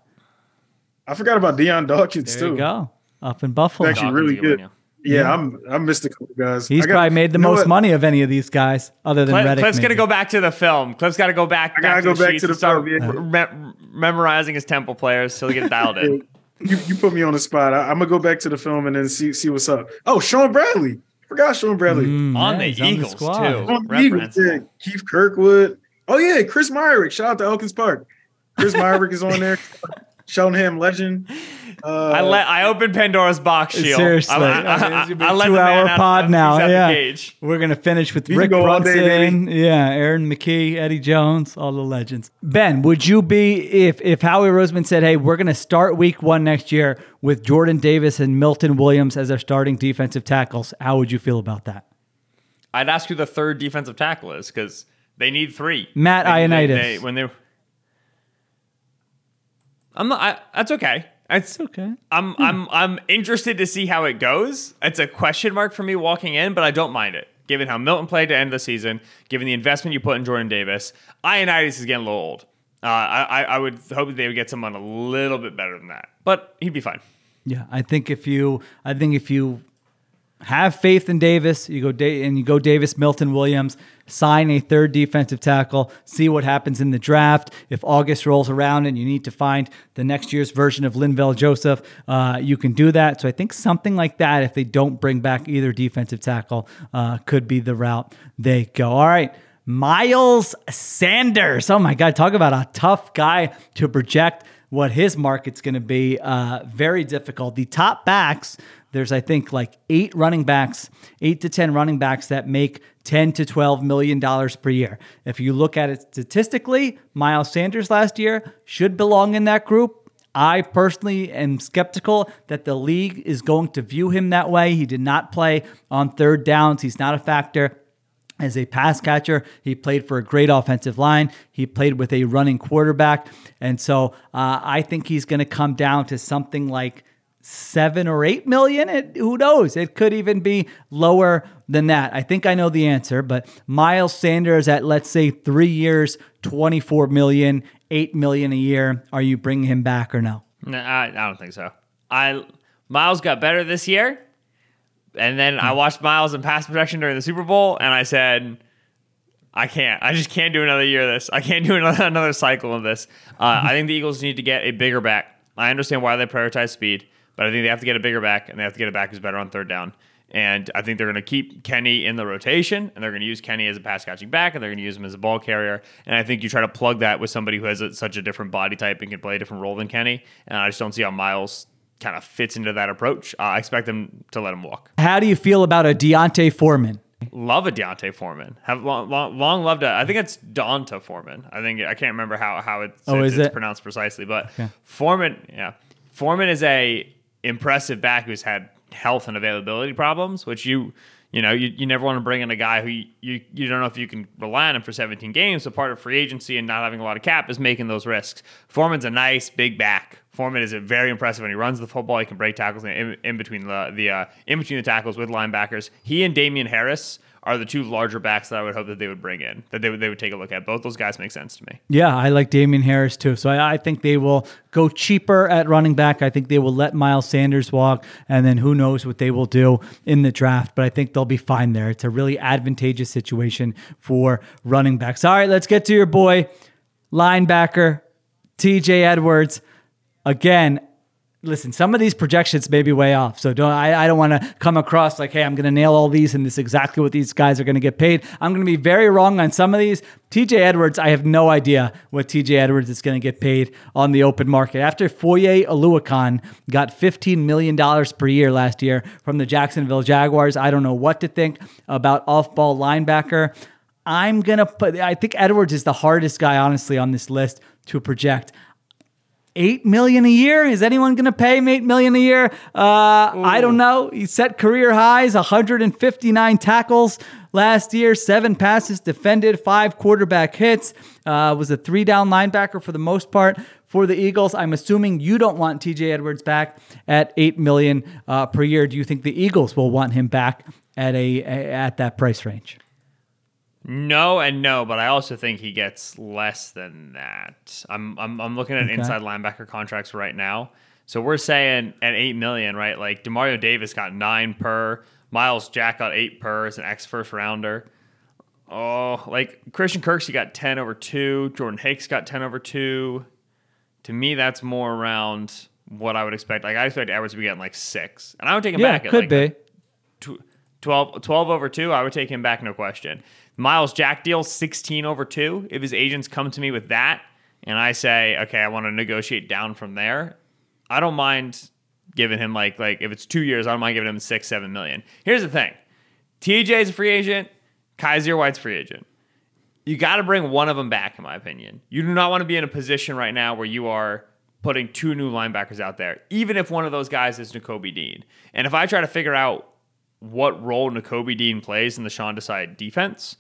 I forgot about Dion Dawkins too. There too. you go, up in Buffalo. Actually, really Dawkins, good. Yeah, I'm I missed a couple guys. He's I got- probably made the most what? money of any of these guys, other than Cliff, Reddick. Cliff's gonna go back to the film. Cliff's got to go back. I gotta go the back to the start film, yeah. me- memorizing his temple players so he gets dialed in. (laughs) You, you put me on the spot. I, am gonna go back to the film and then see see what's up. Oh, Sean Bradley. Forgot Sean Bradley. Mm, On yeah, the he's Eagles, too. On the Eagles, yeah. Keith Kirkwood. Oh yeah, Chris Myrick. Shout out to Elkins Park. Chris Myrick is on there. (laughs) Cheltenham legend. Uh, I let I opened Pandora's box shield. Seriously, I, I, I mean, it's I, gonna be I a let two-hour man out- pod he's now. Yeah, we're gonna finish with You Rick go all Brunson. day, baby. yeah, Aaron McKie, Eddie Jones, all the legends. Ben, would you be if if Howie Roseman said, "Hey, we're gonna start Week One next year with Jordan Davis and Milton Williams as our starting defensive tackles"? How would you feel about that? I'd ask who the third defensive tackle is because they need three. Matt They- they- Ioannidis. they- when they, I'm not. I, that's okay. It's Okay. I'm I'm I'm interested to see how it goes. It's a question mark for me walking in, but I don't mind it. Given how Milton played to end the season, given the investment you put in Jordan Davis, Ioannidis is getting a little old. Uh, I I would hope that they would get someone a little bit better than that, but he'd be fine. Yeah, I think if you, I think if you have faith in Davis, you go da- and you go Davis, Milton Williams, sign a third defensive tackle, see what happens in the draft. If August rolls around and you need to find the next year's version of Linval Joseph, uh, you can do that. So I think something like that, if they don't bring back either defensive tackle, uh, could be the route they go. All right. Miles Sanders. Oh my God, talk about a tough guy to project what his market's going to be. Uh, very difficult. The top backs, there's I think like eight running backs, eight to ten running backs that make ten to twelve million dollars per year. If you look at it statistically, Miles Sanders last year should belong in that group. I personally am skeptical that the league is going to view him that way. He did not play on third downs. He's not a factor as a pass catcher. He played for a great offensive line. He played with a running quarterback. And so uh, I think he's going to come down to something like seven or eight million. It, who knows? It could even be lower than that. I think I know the answer, but Miles Sanders at, let's say, three years, 24 million, 8 million a year. Are you bringing him back or no? No, I, I don't think so. I Miles got better this year, and then Hmm. I watched Miles in pass protection during the Super Bowl, and I said, I can't. I just can't do another year of this. I can't do (laughs) another another cycle of this. Uh, I think the Eagles need to get a bigger back. I understand why they prioritize speed, but I think they have to get a bigger back, and they have to get a back who's better on third down. And I think they're going to keep Kenny in the rotation, and they're going to use Kenny as a pass catching back, and they're going to use him as a ball carrier. And I think you try to plug that with somebody who has a, such a different body type and can play a different role than Kenny. And I just don't see how Miles kind of fits into that approach. Uh, I expect them to let him walk. How do you feel about a Deontay Foreman? Love a Deontay Foreman. Have long, long, long loved it. I think it's D'Onta Foreman. I think I can't remember how how it's, Oh, it's, is it's it? pronounced precisely, but Foreman, yeah, Foreman is a impressive back who's had health and availability problems, which you you know you, you never want to bring in a guy who you, you you don't know if you can rely on him for 17 games. So part of free agency and not having a lot of cap is making those risks. Foreman's a nice big back. Foreman is very impressive when he runs the football. He can break tackles in, in between the the uh, in between the tackles with linebackers. He and Damien Harris are the two larger backs that I would hope that they would bring in. That they would they would take a look at. Both those guys make sense to me. Yeah, I like Damien Harris too. So I, I think they will go cheaper at running back. I think they will let Miles Sanders walk, and then who knows what they will do in the draft. But I think they'll be fine there. It's a really advantageous situation for running backs. All right, let's get to your boy, linebacker TJ Edwards. Again, listen, some of these projections may be way off. So don't I, I don't want to come across like, hey, I'm going to nail all these and this is exactly what these guys are going to get paid. I'm going to be very wrong on some of these. TJ Edwards, I have no idea what TJ Edwards is going to get paid on the open market. After Foye Oluokun got $15 million per year last year from the Jacksonville Jaguars, I don't know what to think about off-ball linebacker. I'm gonna put. I think Edwards is the hardest guy, honestly, on this list to project eight million a year. Is anyone going to pay him eight million a year? Uh, I don't know. He set career highs, 159 tackles last year, seven passes defended, five quarterback hits. Uh, was a three down linebacker for the most part for the Eagles. I'm assuming you don't want TJ Edwards back at eight million uh, per year. Do you think the Eagles will want him back at a, a at that price range? No and no, but I also think he gets less than that. I'm I'm, I'm looking at Okay. inside linebacker contracts right now. So we're saying at eight million, right? Like Demario Davis got nine per, Myles Jack got eight per as an ex first rounder. Oh, like Christian Kirksey got ten over two, Jordan Hicks got ten over two. To me, that's more around what I would expect. Like I expect Edwards to be getting like six, and I would take him Yeah, back at could like be. tw- 12, 12 over 2, I would take him back, no question. Myles Jack deal, 16 over 2. If his agents come to me with that and I say, okay, I want to negotiate down from there, I don't mind giving him like, like if it's two years, I don't mind giving him six, seven million. Here's the thing TJ is a free agent, Kyzir White's free agent. You got to bring one of them back, in my opinion. You do not want to be in a position right now where you are putting two new linebackers out there, even if one of those guys is Nakobe Dean. And if I try to figure out what role Nakobe Dean plays in the Sean Desai defense,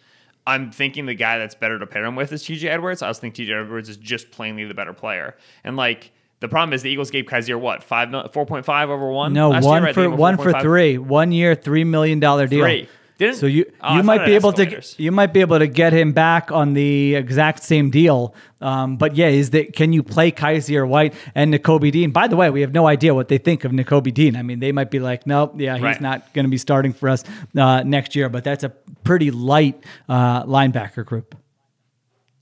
I'm thinking the guy that's better to pair him with is TJ Edwards. I was thinking TJ Edwards is just plainly the better player. And like the problem is the Eagles gave Kyzir what five four point five over one. No, last year, one right? For one for 4.5. three, one year, three million dollar deal. Three. Didn't- so you Oh, you might be able to you might be able to get him back on the exact same deal. Um, but yeah, is that can you play Kyzir White and Nakobe Dean? By the way, we have no idea what they think of Nakobe Dean. I mean, they might be like, nope, yeah, he's Right. not going to be starting for us uh, next year. But that's a pretty light uh, linebacker group.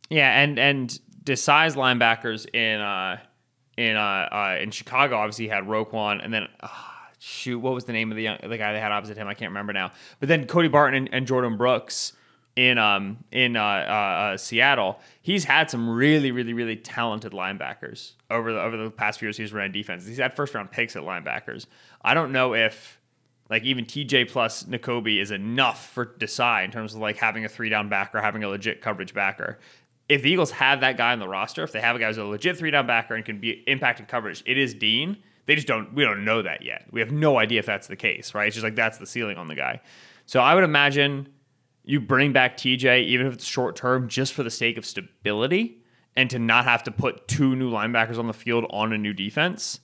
Yeah, and and Desai's linebackers in uh in uh, uh in Chicago obviously had Roquan, and then uh, shoot, what was the name of the young, the guy they had opposite him? I can't remember now. But then Cody Barton and, and Jordan Brooks in um in uh, uh, uh, Seattle, he's had some really really really talented linebackers over the over the past few years. He's ran defense. He's had first round picks at linebackers. I don't know if like even TJ plus Nakobe is enough for Desai in terms of like having a three down backer, having a legit coverage backer. If the Eagles have that guy on the roster, if they have a guy who's a legit three down backer and can be impacting coverage, it is Dean. They just don't. We don't know that yet. We have no idea if that's the case, right? It's just like that's the ceiling on the guy. So I would imagine you bring back TJ, even if it's short term, just for the sake of stability and to not have to put two new linebackers on the field on a new defense.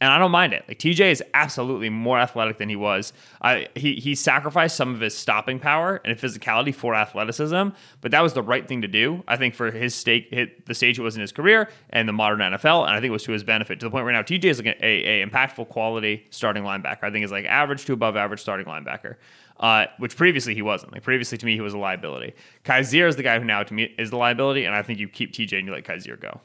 And I don't mind it. Like TJ is absolutely more athletic than he was. I he he sacrificed some of his stopping power and physicality for athleticism, but that was the right thing to do. I think for his stake, hit the stage it was in his career and the modern NFL, and I think it was to his benefit to the point where now TJ is like a, a, impactful quality starting linebacker. I think is like average to above average starting linebacker. Uh, which previously he wasn't. Like previously to me, he was a liability. Kyzir is the guy who now to me is the liability, and I think you keep TJ and you let Kyzir go.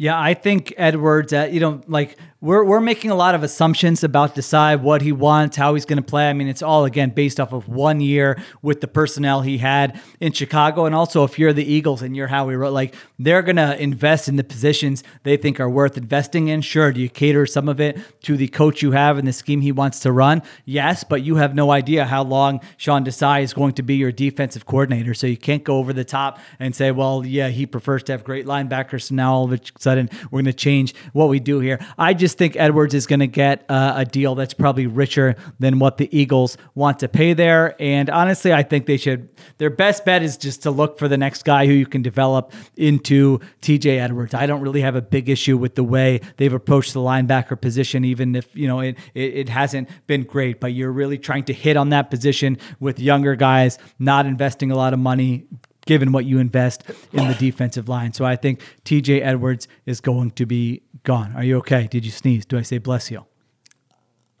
Yeah, I think Edwards, uh, you know, like we're, we're making a lot of assumptions about Desai what he wants, how he's going to play. I mean, it's all, again, based off of one year with the personnel he had in Chicago. And also, if you're the Eagles and you're Howie Rowe, like they're going to invest in the positions they think are worth investing in. Sure. Do you cater some of it to the coach you have and the scheme he wants to run? Yes, but you have no idea how long Sean Desai is going to be your defensive coordinator. So you can't go over the top and say, well, yeah, he prefers to have great linebackers. So now all of sudden we're going to change what we do here. I just think Edwards is going to get uh, a deal that's probably richer than what the Eagles want to pay there. And honestly, I think they should, their best bet is just to look for the next guy who you can develop into TJ Edwards. I don't really have a big issue with the way they've approached the linebacker position, even if, you know, it, it, it hasn't been great, but you're really trying to hit on that position with younger guys, not investing a lot of money, given what you invest in the defensive line. So I think TJ Edwards is going to be gone. Are you okay? Did you sneeze? Do I say bless you?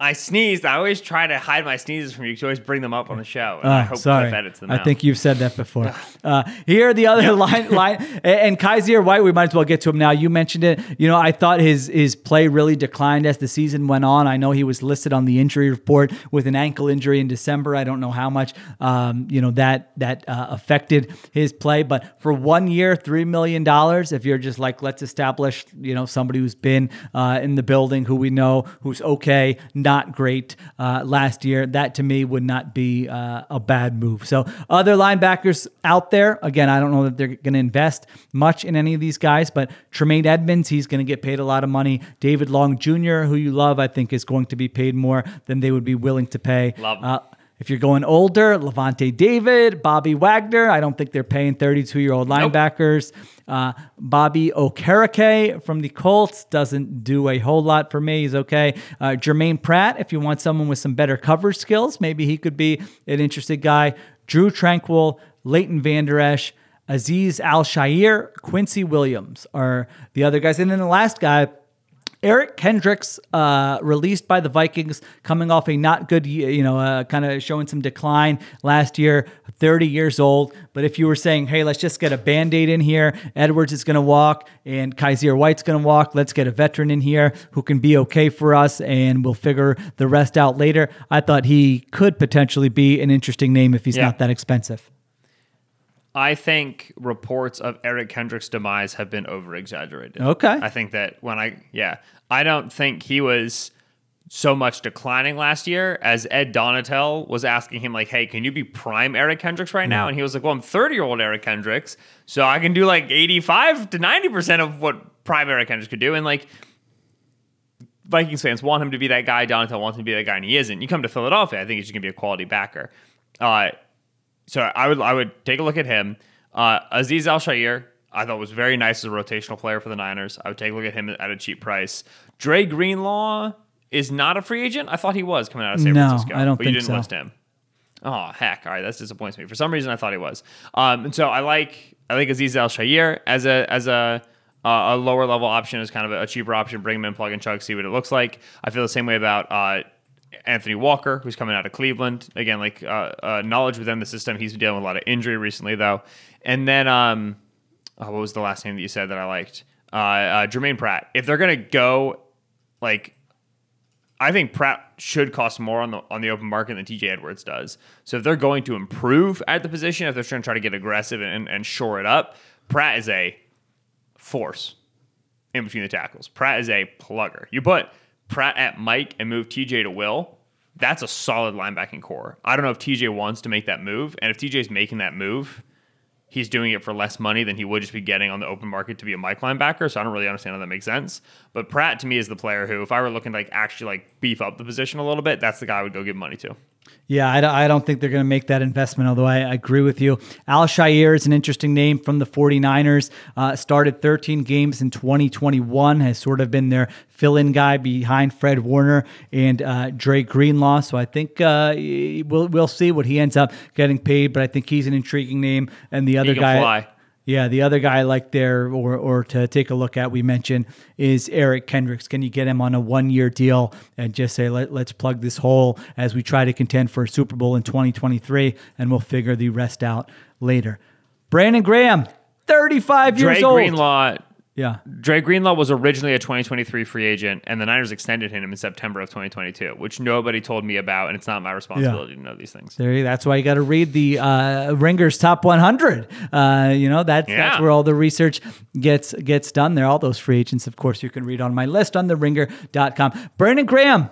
I sneezed. I always try to hide my sneezes from you. You always bring them up on the show. I hope sorry. Cliff edits them I out. think you've said that before. Uh, here are the other (laughs) line, line, and Kyzir White. We might as well get to him now. You mentioned it. You know, I thought his his play really declined as the season went on. I know he was listed on the injury report with an ankle injury in December. I don't know how much, um, you know, that that uh, affected his play. But for one year, three million dollars. If you're just like, let's establish, you know, somebody who's been uh, in the building, who we know, who's okay, not great uh, last year. That to me would not be uh, a bad move. So other linebackers out there, again, I don't know that they're going to invest much in any of these guys, but Tremaine Edmunds, he's going to get paid a lot of money. David Long Jr., who you love, I think is going to be paid more than they would be willing to pay. Love. Uh, if you're going older, Lavonte David, Bobby Wagner, I don't think they're paying 32 year old linebackers. Uh, Bobby Okereke from the Colts doesn't do a whole lot for me. He's okay. Uh, Jermaine Pratt, if you want someone with some better coverage skills, maybe he could be an interesting guy. Drue Tranquill, Leighton Vander Esch, Azeez Al-Shaair, Quincy Williams are the other guys. And then the last guy, Eric Kendricks, uh, released by the Vikings, coming off a not good, you know, uh, kind of showing some decline last year, 30 years old. But if you were saying, hey, let's just get a band aid in here, Edwards is going to walk and Kyzir White's going to walk, let's get a veteran in here who can be okay for us and we'll figure the rest out later. I thought he could potentially be an interesting name if he's Yeah. not that expensive. I think reports of Eric Kendrick's demise have been over exaggerated. Okay. I think that when I, yeah, I don't think he was so much declining last year as Ed Donatell was asking him, like, hey, can you be prime Eric Kendricks right now? And he was like, well, I'm 30 year old Eric Kendricks, so I can do like 85 to 90% of what prime Eric Kendricks could do. And like, Vikings fans want him to be that guy. Donatell wants him to be that guy, and he isn't. You come to Philadelphia, I think he's just going to be a quality backer. Uh, so I would I would take a look at him. Uh, Azeez Al-Shaair, I thought was very nice as a rotational player for the Niners. I would take a look at him at a cheap price. Dre Greenlaw is not a free agent. I thought he was coming out of San No, Francisco. I don't but you think didn't so. list him. Oh heck! All right, that disappoints me. For some reason, I thought he was. Um, and so I like I like Azeez Al-Shaair as a as a uh, a lower level option as kind of a, cheaper option. Bring him in, plug and chug, see what it looks like. I feel the same way about uh, Anthony Walker, who's coming out of Cleveland. Again, like uh, uh, knowledge within the system. He's been dealing with a lot of injury recently, though. And then um, oh, what was the last name that you said that I liked? Uh, uh, Jermaine Pratt. If they're gonna go like I think Pratt should cost more on the on the open market than TJ Edwards does. So if they're going to improve at the position, if they're trying to try to get aggressive and, and shore it up, Pratt is a force in between the tackles. Pratt is a plugger. You put Pratt at Mike and move TJ to Will, that's a solid linebacking corps. I don't know if TJ wants to make that move, and if TJ's making that move, he's doing it for less money than he would just be getting on the open market to be a Mike linebacker. So I don't really understand how that makes sense. But Pratt to me is the player who, if I were looking to like actually like beef up the position a little bit, that's the guy I would go give money to. Yeah, I, don't- I don't think they're going to make that investment, although I, I agree with you. Al-Shaair is an interesting name from the 49ers. Uh, started 13 games in 2021, has sort of been their fill in guy behind Fred Warner and uh, Dre Greenlaw. So I think uh, we'll, we'll see what he ends up getting paid, but I think he's an intriguing name. And the other guy. fly. Yeah, the other guy I like there, or or to take a look at, we mentioned is Eric Kendricks. Can you get him on a one year deal and just say Let, let's plug this hole as we try to contend for a Super Bowl in 2023, and we'll figure the rest out later. Brandon Graham, 35 years Dre old. Greenlaw. Yeah, Dre Greenlaw was originally a 2023 free agent, and the Niners extended him in September of 2022, which nobody told me about, and it's not my responsibility to know these things. there. you- That's why you got to read the uh, Ringers Top 100. Uh, you know that's that's where all the research gets gets done. There, all those free agents, of course, you can read on my list on the Ringer.com. Brandon Graham,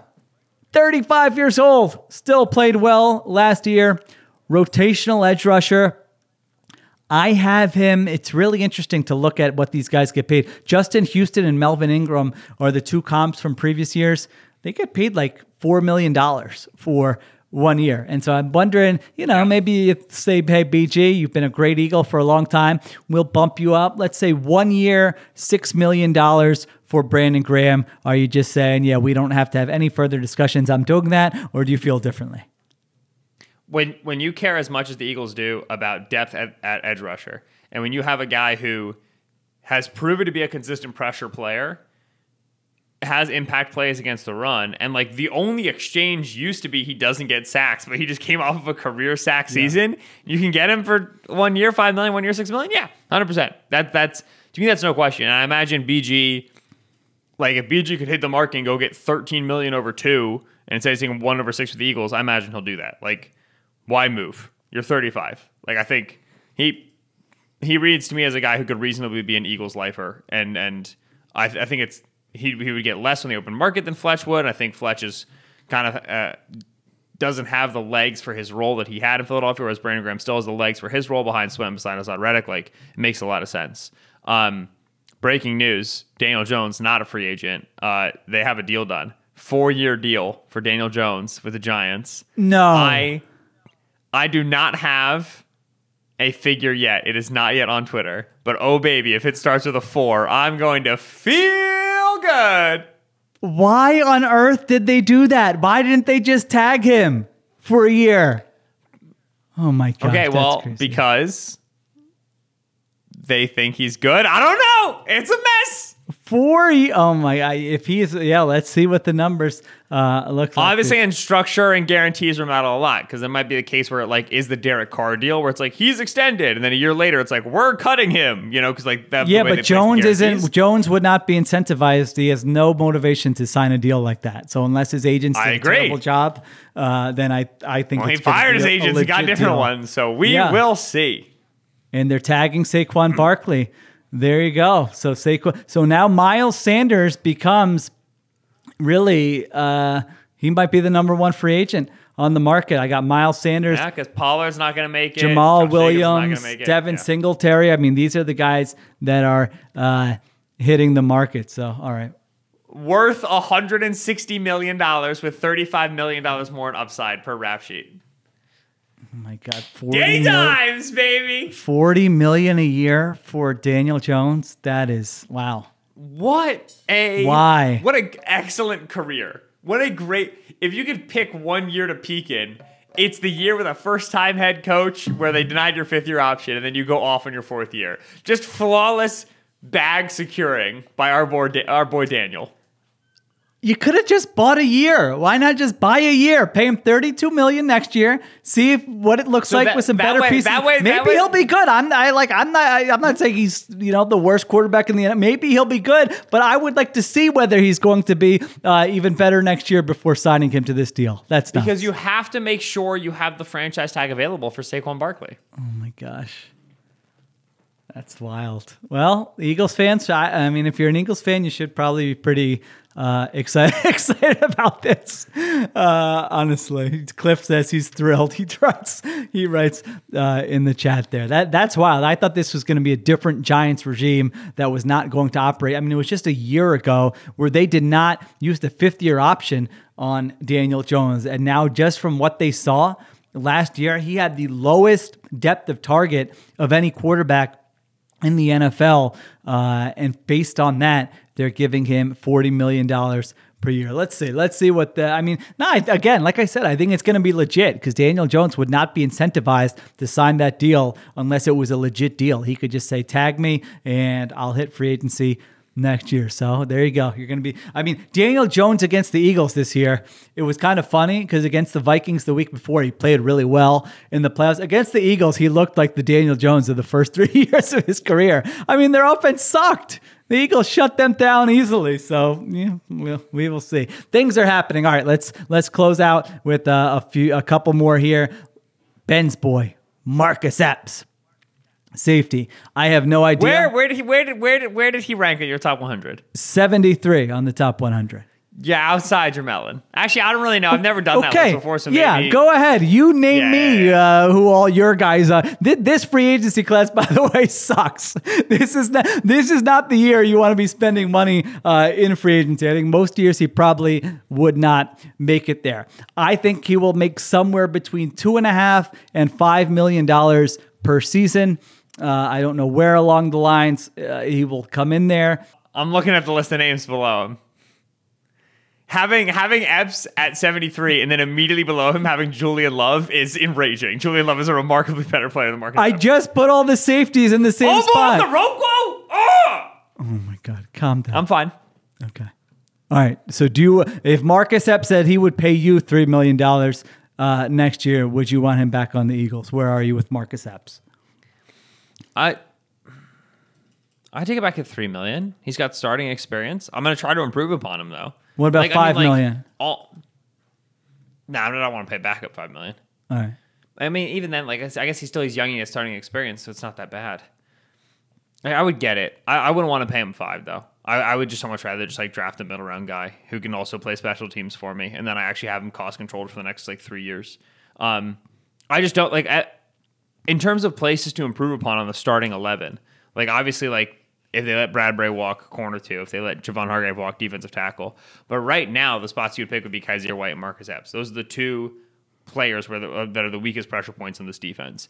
35 years old, still played well last year. Rotational edge rusher. I have him. It's really interesting to look at what these guys get paid. Justin Houston and Melvin Ingram are the two comps from previous years. They get paid like $4 million for one year. And so I'm wondering, you know, maybe you say, hey, BG, you've been a great Eagle for a long time. We'll bump you up. Let's say one year, $6 million for Brandon Graham. Are you just saying, yeah, we don't have to have any further discussions? I'm doing that. Or do you feel differently? When when you care as much as the Eagles do about depth at, at edge rusher, and when you have a guy who has proven to be a consistent pressure player, has impact plays against the run, and like the only exchange used to be he doesn't get sacks, but he just came (laughs) off of a career sack season. You can get him for one year, five million, one year, six million. Yeah, hundred percent. That that's to me that's no question. And I imagine BG like if BG could hit the mark and go get 13 million over two and say he's taking one over six with the Eagles, I imagine he'll do that. Like, why move? You're 35. Like, I think he he reads to me as a guy who could reasonably be an Eagles lifer, and and I, I think it's he he would get less on the open market than Fletch would. I think Fletch is kind of. Uh, doesn't have the legs for his role that he had in Philadelphia, whereas Brandon Graham still has the legs for his role behind and beside Azad Reddick. Like, it makes a lot of sense. Um, breaking news Daniel Jones, not a free agent. Uh, they have a deal done. Four year deal for Daniel Jones with the Giants. No. I I do not have a figure yet. It is not yet on Twitter. But oh baby, if it starts with a four, I'm going to feel good. Why on earth did they do that? Why didn't they just tag him for a year? Oh my god. Okay, well, crazy. because they think he's good. I don't know. It's a mess. Four. Oh my god! If he's yeah, let's see what the numbers uh look like. Obviously, in structure and guarantees are matter a lot because it might be the case where it like is the Derek Carr deal where it's like he's extended, and then a year later it's like we're cutting him, you know, because like that. Yeah, the way but Jones isn't. Jones would not be incentivized. He has no motivation to sign a deal like that. So unless his agents did a terrible job, uh, then I I think Well, he fired his agents and got different deal. ones, so we Yeah. will see. and they're tagging Saquon Barkley. There you go. So Saquon. So now Miles Sanders becomes really. Uh, he might be the number one free agent on the market. I got Miles Sanders, Yeah, because Pollard's not going to make it. Jamal Josh Williams, make it. Devin Yeah. Singletary. I mean, these are the guys that are uh, hitting the market. So all right. worth 160 million dollars with 35 million dollars more in upside per rap sheet. Oh my God, 40 Day mil- times, baby. 40 million a year for Daniel Jones. That is wow. What a Why? What an excellent career. What a great. If you could pick one year to peak in, it's the year with a first-time head coach where they denied your fifth-year option, and then you go off on your fourth year. Just flawless bag securing by our boy, our boy Daniel. You could have just bought a year. Why not just buy a year? Pay him 32 million next year. See if what it looks So like that- with some better way- pieces. that way- that Maybe way- he'll be good. I'm I like I'm not I, I'm not saying he's you know the worst quarterback in the NFL. Maybe he'll be good, but I would like to see whether he's going to be uh, even better next year before signing him to this deal. That's nuts. Because you have to make sure you have the franchise tag available for Saquon Barkley. Oh my gosh. That's wild. Well, Eagles fans, I, I mean, if you're an Eagles fan, you should probably be pretty uh, excited (laughs) excited about this. Uh, honestly, Cliff says he's thrilled. (laughs) He writes he writes uh, in the chat there. That that's wild. I thought this was going to be a different Giants regime that was not going to operate. I mean, it was just a year ago where they did not use the fifth year option on Daniel Jones, and now just from what they saw last year, he had the lowest depth of target of any quarterback in the NFL. Uh, and based on that, they're giving him $40 million per year. Let's see. Let's see what the, I mean, no, again, like I said, I think it's going to be legit because Daniel Jones would not be incentivized to sign that deal unless it was a legit deal. He could just say, tag me and I'll hit free agency next year. So there you go. You're going to be, I mean, Daniel Jones against the Eagles this year, it was kind of funny because against the Vikings the week before, he played really well in the playoffs. Against the Eagles, he looked like the Daniel Jones of the first (laughs) three years of his career. I mean, their offense sucked. The Eagles shut them down easily. So yeah, we'll, we will see. Things are happening. All right, let's let's close out with uh, a few, a couple more here. Ben's boy, Marcus Epps, safety. I have no idea. Where where did he where did where did where did he rank in your top 100? 73 on the top 100. Yeah, outside your melon. Actually, I don't really know. I've never done that Okay. list before, so yeah, maybe. go ahead. You name Yeah, me yeah, Uh, who all your guys are. Th- This free agency class, (laughs) by the way, sucks. This is not. This is not the year you want to be spending money uh, in free agency. I think most years he probably would not make it there. I think he will make somewhere between two and a half and five million dollars per season. Uh, I don't know where along the lines uh, he will come in there. I'm looking at the list of names below him. Having having Epps at 73 and then immediately below him having Julian Love is enraging. Julian Love is a remarkably better player than Marcus. I Epps. just put all the safeties in the same Almost spot. the Roko. Oh! oh my god, calm down. I'm fine. Okay. All right. So do you, if Marcus Epps said he would pay you three million dollars uh, next year, would you want him back on the Eagles? Where are you with Marcus Epps? I I take it back at three million. He's got starting experience. I'm gonna try to improve upon him though. What about Like, I five mean, like, million? All. Nah, I don't want to pay back up five million. All right. I mean, even then, like I s- I guess he's still he's young and he has starting experience, so it's not that bad. I, I would get it. I, I wouldn't want to pay him five though. I, I would just so much rather just like draft a middle round guy who can also play special teams for me, and then I actually have him cost controlled for the next like three years. Um, I just don't like in terms of places to improve upon on the starting eleven. Like obviously, like if they let Bradbury walk corner two, if they let Javon Hargrave walk defensive tackle, but right now the spots you would pick would be Kyzir White and Marcus Epps. Those are the two players where the, uh, that are the weakest pressure points in this defense.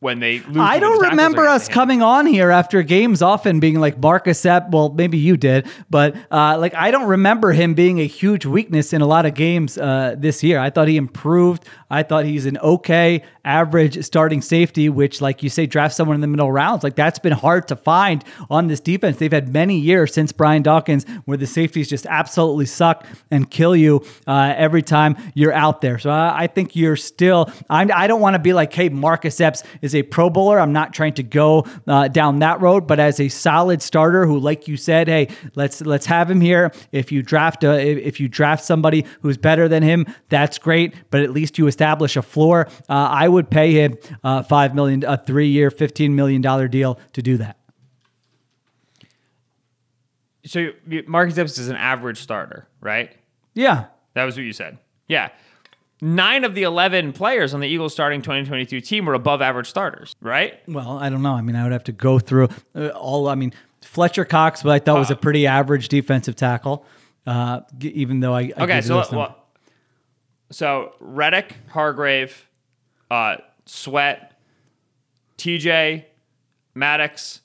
When they lose. I don't remember us coming on here after games often being like Marcus Epp. Well, maybe you did, but uh, like I don't remember him being a huge weakness in a lot of games uh, this year. I thought he improved. I thought he's an okay average starting safety, which, like you say, draft someone in the middle rounds. Like that's been hard to find on this defense. They've had many years since Brian Dawkins where the safeties just absolutely suck and kill you uh, every time you're out there. So I, I think you're still. I'm, I don't want to be like, hey, Marcus Epps is a Pro Bowler. I'm not trying to go uh, down that road, but as a solid starter who, like you said, hey, let's let's have him here. If you draft a, if you draft somebody who's better than him, that's great. But at least you establish a floor. Uh, I would pay him uh, five million, a three-year, fifteen million dollar deal to do that. So Marcus Epps is an average starter, right? Yeah, That was what you said. Yeah. Nine of the 11 players on the Eagles starting 2022 team were above average starters, right? Well, I don't know. I mean, I would have to go through uh, all. I mean, Fletcher Cox, but I thought was a pretty average defensive tackle. Uh, g- even though I, I Okay, so well, so Reddick, Hargrave, uh, Sweat, TJ, Maddox,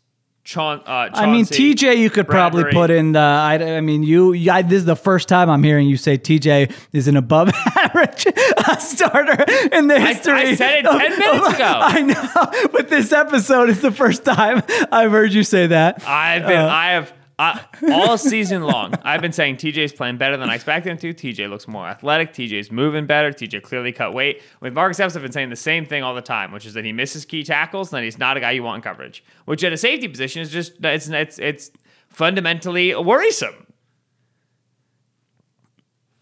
Chaun, uh, I mean, TJ, you could probably put in the. I, I mean, you. I, this is the first time I'm hearing you say TJ is an above (laughs) average uh, starter in the history. I said it of- 10 minutes of- ago. I know, but this episode is the first time I've heard you say that. I've been, Uh, I have, I, all season long, I've been saying TJ's playing better than I expected him to. TJ looks more athletic. TJ's moving better. TJ clearly cut weight. With Marcus Epps, I've been saying the same thing all the time, which is that he misses key tackles and that he's not a guy you want in coverage. Which at a safety position is just it's it's it's fundamentally worrisome.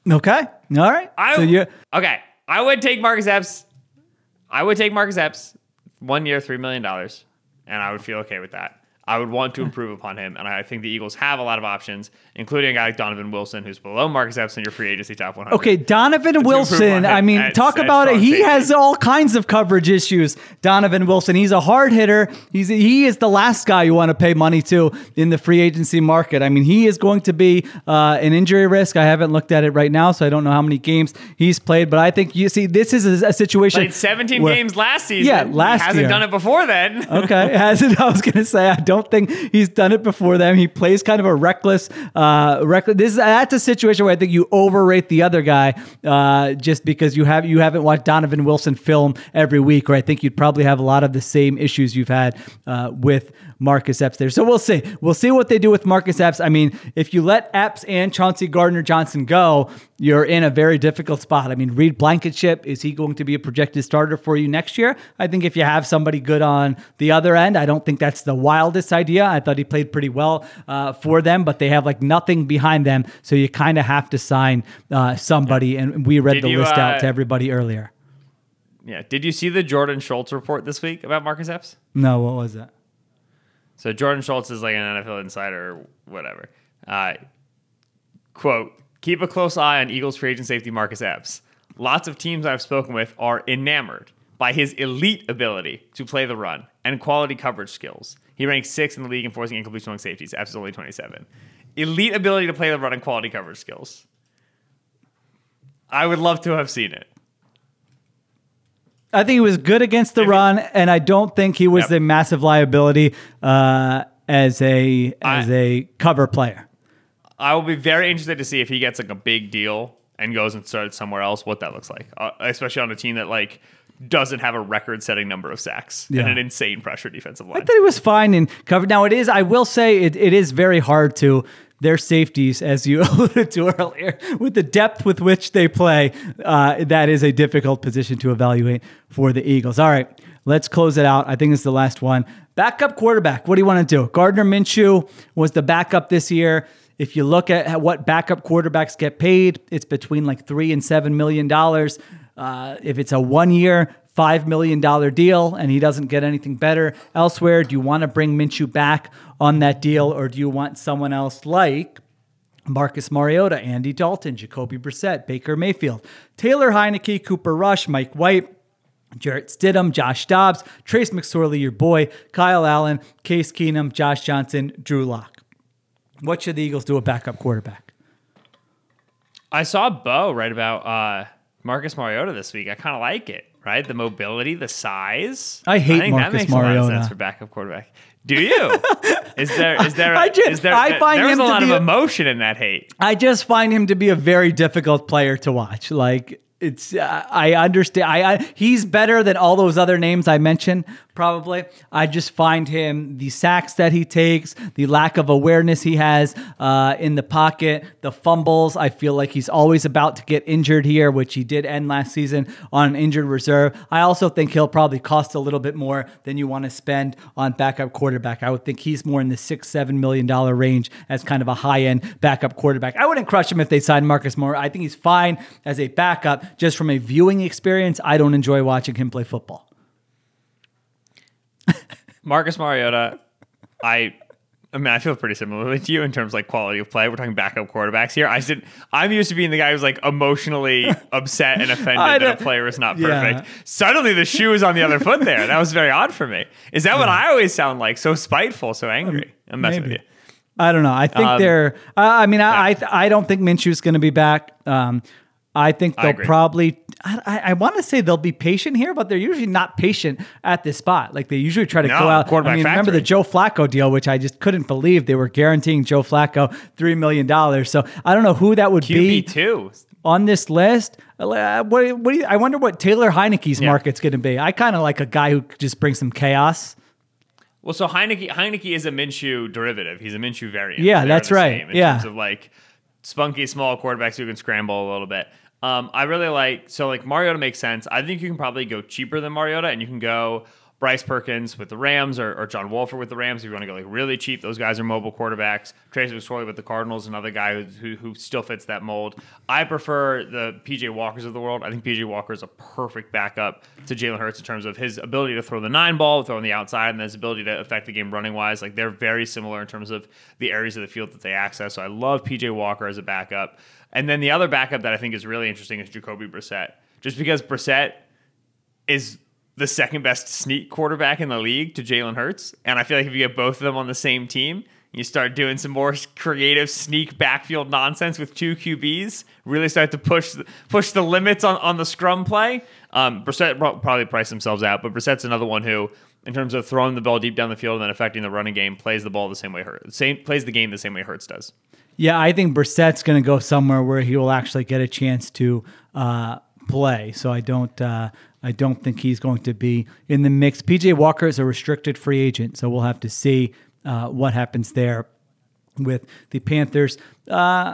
Okay, all right. I so you okay. I would take Marcus Epps. I would take Marcus Epps one year, three million dollars, and I would feel okay with that. I would want to improve upon him, and I think the Eagles have a lot of options, including a guy like Donovan Wilson, who's below Marcus Epps in your free agency top 100. Okay, Donovan Wilson. I mean, at- talk at about it. He safety. has all kinds of coverage issues. Donovan Wilson. He's a hard hitter. He's he is the last guy you want to pay money to in the free agency market. I mean, he is going to be uh, an injury risk. I haven't looked at it right now, so I don't know how many games he's played. But I think you see, this is a, a situation. Played 17 where- games last season. Yeah, last he hasn't year. done it before then. Okay, (laughs) hasn't. I was gonna say I don't think he's done it before them. He plays kind of a reckless, uh, reckless. This is that's a situation where I think you overrate the other guy, uh, just because you have you haven't watched Donovan Wilson film every week, or I think you'd probably have a lot of the same issues you've had uh, with Marcus Epps there. So we'll see. We'll see what they do with Marcus Epps. I mean, if you let Epps and Chauncey Gardner Johnson go, you're in a very difficult spot. I mean, Reed Blankenship, is he going to be a projected starter for you next year? I think if you have somebody good on the other end, I don't think that's the wildest idea. I thought he played pretty well uh, for them, but they have like nothing behind them. So you kind of have to sign uh, somebody. And we read Did the you, list out uh, to everybody earlier. yeah. Did you see the Jordan Schultz report this week about Marcus Epps? No, what was that? So Jordan Schultz is like an NFL insider or whatever. Uh, quote, keep a close eye on Eagles free agent safety Marcus Epps. Lots of teams I've spoken with are enamored by his elite ability to play the run and quality coverage skills. He ranks sixth in the league in forcing incompletion among safeties. Epps is only 27. Elite ability to play the run and quality coverage skills. I would love to have seen it. I think he was good against the run, and I don't think he was Yep. a massive liability uh, as a as a cover player. I will be very interested to see if he gets like a big deal and goes and starts somewhere else. What that looks like, uh, especially on a team that like doesn't have a record-setting number of sacks Yeah. and an insane pressure defensive line. I thought he was fine in cover. Now it is. I will say it, it is very hard to their safeties, as you (laughs) alluded to earlier, with the depth with which they play. Uh, that is a difficult position to evaluate for the Eagles. All right, let's close it out. I think it's the last one. Backup quarterback. What do you want to do? Gardner Minshew was the backup this year. If you look at what backup quarterbacks get paid, it's between like three and seven million dollars. Uh, if it's a one year, $5 million deal and he doesn't get anything better elsewhere, do you want to bring Minshew back on that deal or do you want someone else like Marcus Mariota, Andy Dalton, Jacoby Brissett, Baker Mayfield, Taylor Heinicke, Cooper Rush, Mike White, Jarrett Stidham, Josh Dobbs, Trace McSorley, your boy, Kyle Allen, Case Keenum, Josh Johnson, Drew Lock. What should the Eagles do at backup quarterback? I saw Bo write about uh, Marcus Mariota this week. I kind of like it. Right? The mobility, the size. I hate think Marcus that makes a lot of sense for backup quarterback. Do you? is there is there (laughs) I just- is there I find there's him a lot of a- emotion in that hate. I just find him to be a very difficult player to watch. Like it's, uh, I understand. I, I he's better than all those other names I mentioned. Probably, I just find him the sacks that he takes, the lack of awareness he has uh, in the pocket, the fumbles. I feel like he's always about to get injured here, which he did end last season on an injured reserve. I also think he'll probably cost a little bit more than you want to spend on backup quarterback. I would think he's more in the six, seven million dollar range as kind of a high end backup quarterback. I wouldn't crush him if they signed Marcus Moore. I think he's fine as a backup. Just from a viewing experience, I don't enjoy watching him play football. Marcus Mariota, I I mean, I feel pretty similarly to you in terms of like quality of play. We're talking backup quarterbacks here. I said I'm used to being the guy who's like emotionally (laughs) upset and offended that a player is not Yeah. perfect. Suddenly the shoe is on the other foot there. That was very odd for me. Is that what I always sound like? So spiteful, so angry. I'm messing maybe. with you. I don't know. I think Um, they're. I I mean, I I, I don't think Minshew's going to be back. Um, I think they'll agree. probably. I, I- I want to say they'll be patient here, but they're usually not patient at this spot. Like they usually try to No, go out. I quarterback mean, remember the Joe Flacco deal, which I just couldn't believe they were guaranteeing Joe Flacco three million dollars. So I don't know who that would be QB two. on this list. Uh, What, you, I wonder what Taylor Heinicke's Yeah. market's going to be. I kind of like a guy who just brings some chaos. Well, so Heinicke Heinicke is a Minshew derivative. He's a Minshew variant. Yeah, They're that's right. same In Yeah. terms of like spunky small quarterbacks who can scramble a little bit. Um, I really like so like Mariota makes sense. I think you can probably go cheaper than Mariota, and you can go Bryce Perkins with the Rams or, or John Wolford with the Rams. If you want to go like really cheap, those guys are mobile quarterbacks. Tracy McSorley with the Cardinals, another guy who, who, who still fits that mold. I prefer the PJ Walkers of the world. I think PJ Walker is a perfect backup to Jalen Hurts in terms of his ability to throw the nine ball, throw on the outside, and his ability to affect the game running wise. Like they're very similar in terms of the areas of the field that they access. So I love PJ Walker as a backup. And then the other backup that I think is really interesting is Jacoby Brissett. Just because Brissett is the second best sneak quarterback in the league to Jalen Hurts. And I feel like if you get both of them on the same team, you start doing some more creative sneak backfield nonsense with two QBs, really start to push the, push the limits on, on the scrum play. Um, Brissett probably priced themselves out, but Brissett's another one who, in terms of throwing the ball deep down the field and then affecting the running game, plays the ball the same way Hurts same plays the game the same way Hurts does. Yeah, I think Brissett's going to go somewhere where he will actually get a chance to uh, play. So I don't, uh, I don't think he's going to be in the mix. PJ Walker is a restricted free agent, so we'll have to see uh, what happens there with the Panthers. Uh,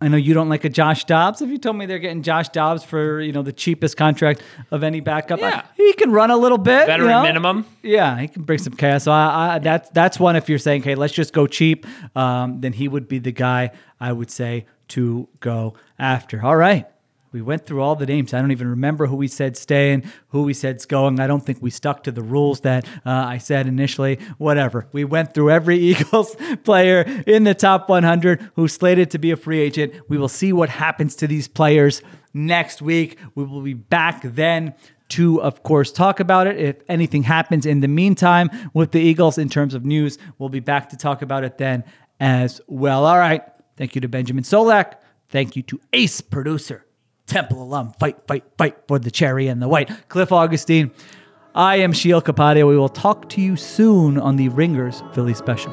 I know you don't like a Josh Dobbs. If you told me they're getting Josh Dobbs for you know the cheapest contract of any backup, I- Yeah. he can run a little bit. you Veteran know? minimum. Yeah, he can bring some chaos. So I, I, that's that's one. If you're saying, "Hey, let's just go cheap," um, then he would be the guy I would say to go after. All right, we went through all the names. I don't even remember who we said staying, who we said's going. I don't think we stuck to the rules that uh, I said initially. Whatever. We went through every (laughs) Eagles player in the top 100 who's slated to be a free agent. We will see what happens to these players next week. We will be back then to, of course, talk about it. If anything happens in the meantime with the Eagles in terms of news, we'll be back to talk about it then as well. All right. Thank you to Benjamin Solak. Thank you to Ace Producer, Temple alum. Fight, fight, fight for the cherry and the white. Cliff Augustin. I am Sheil Kapadia. We will talk to you soon on the Ringers Philly special.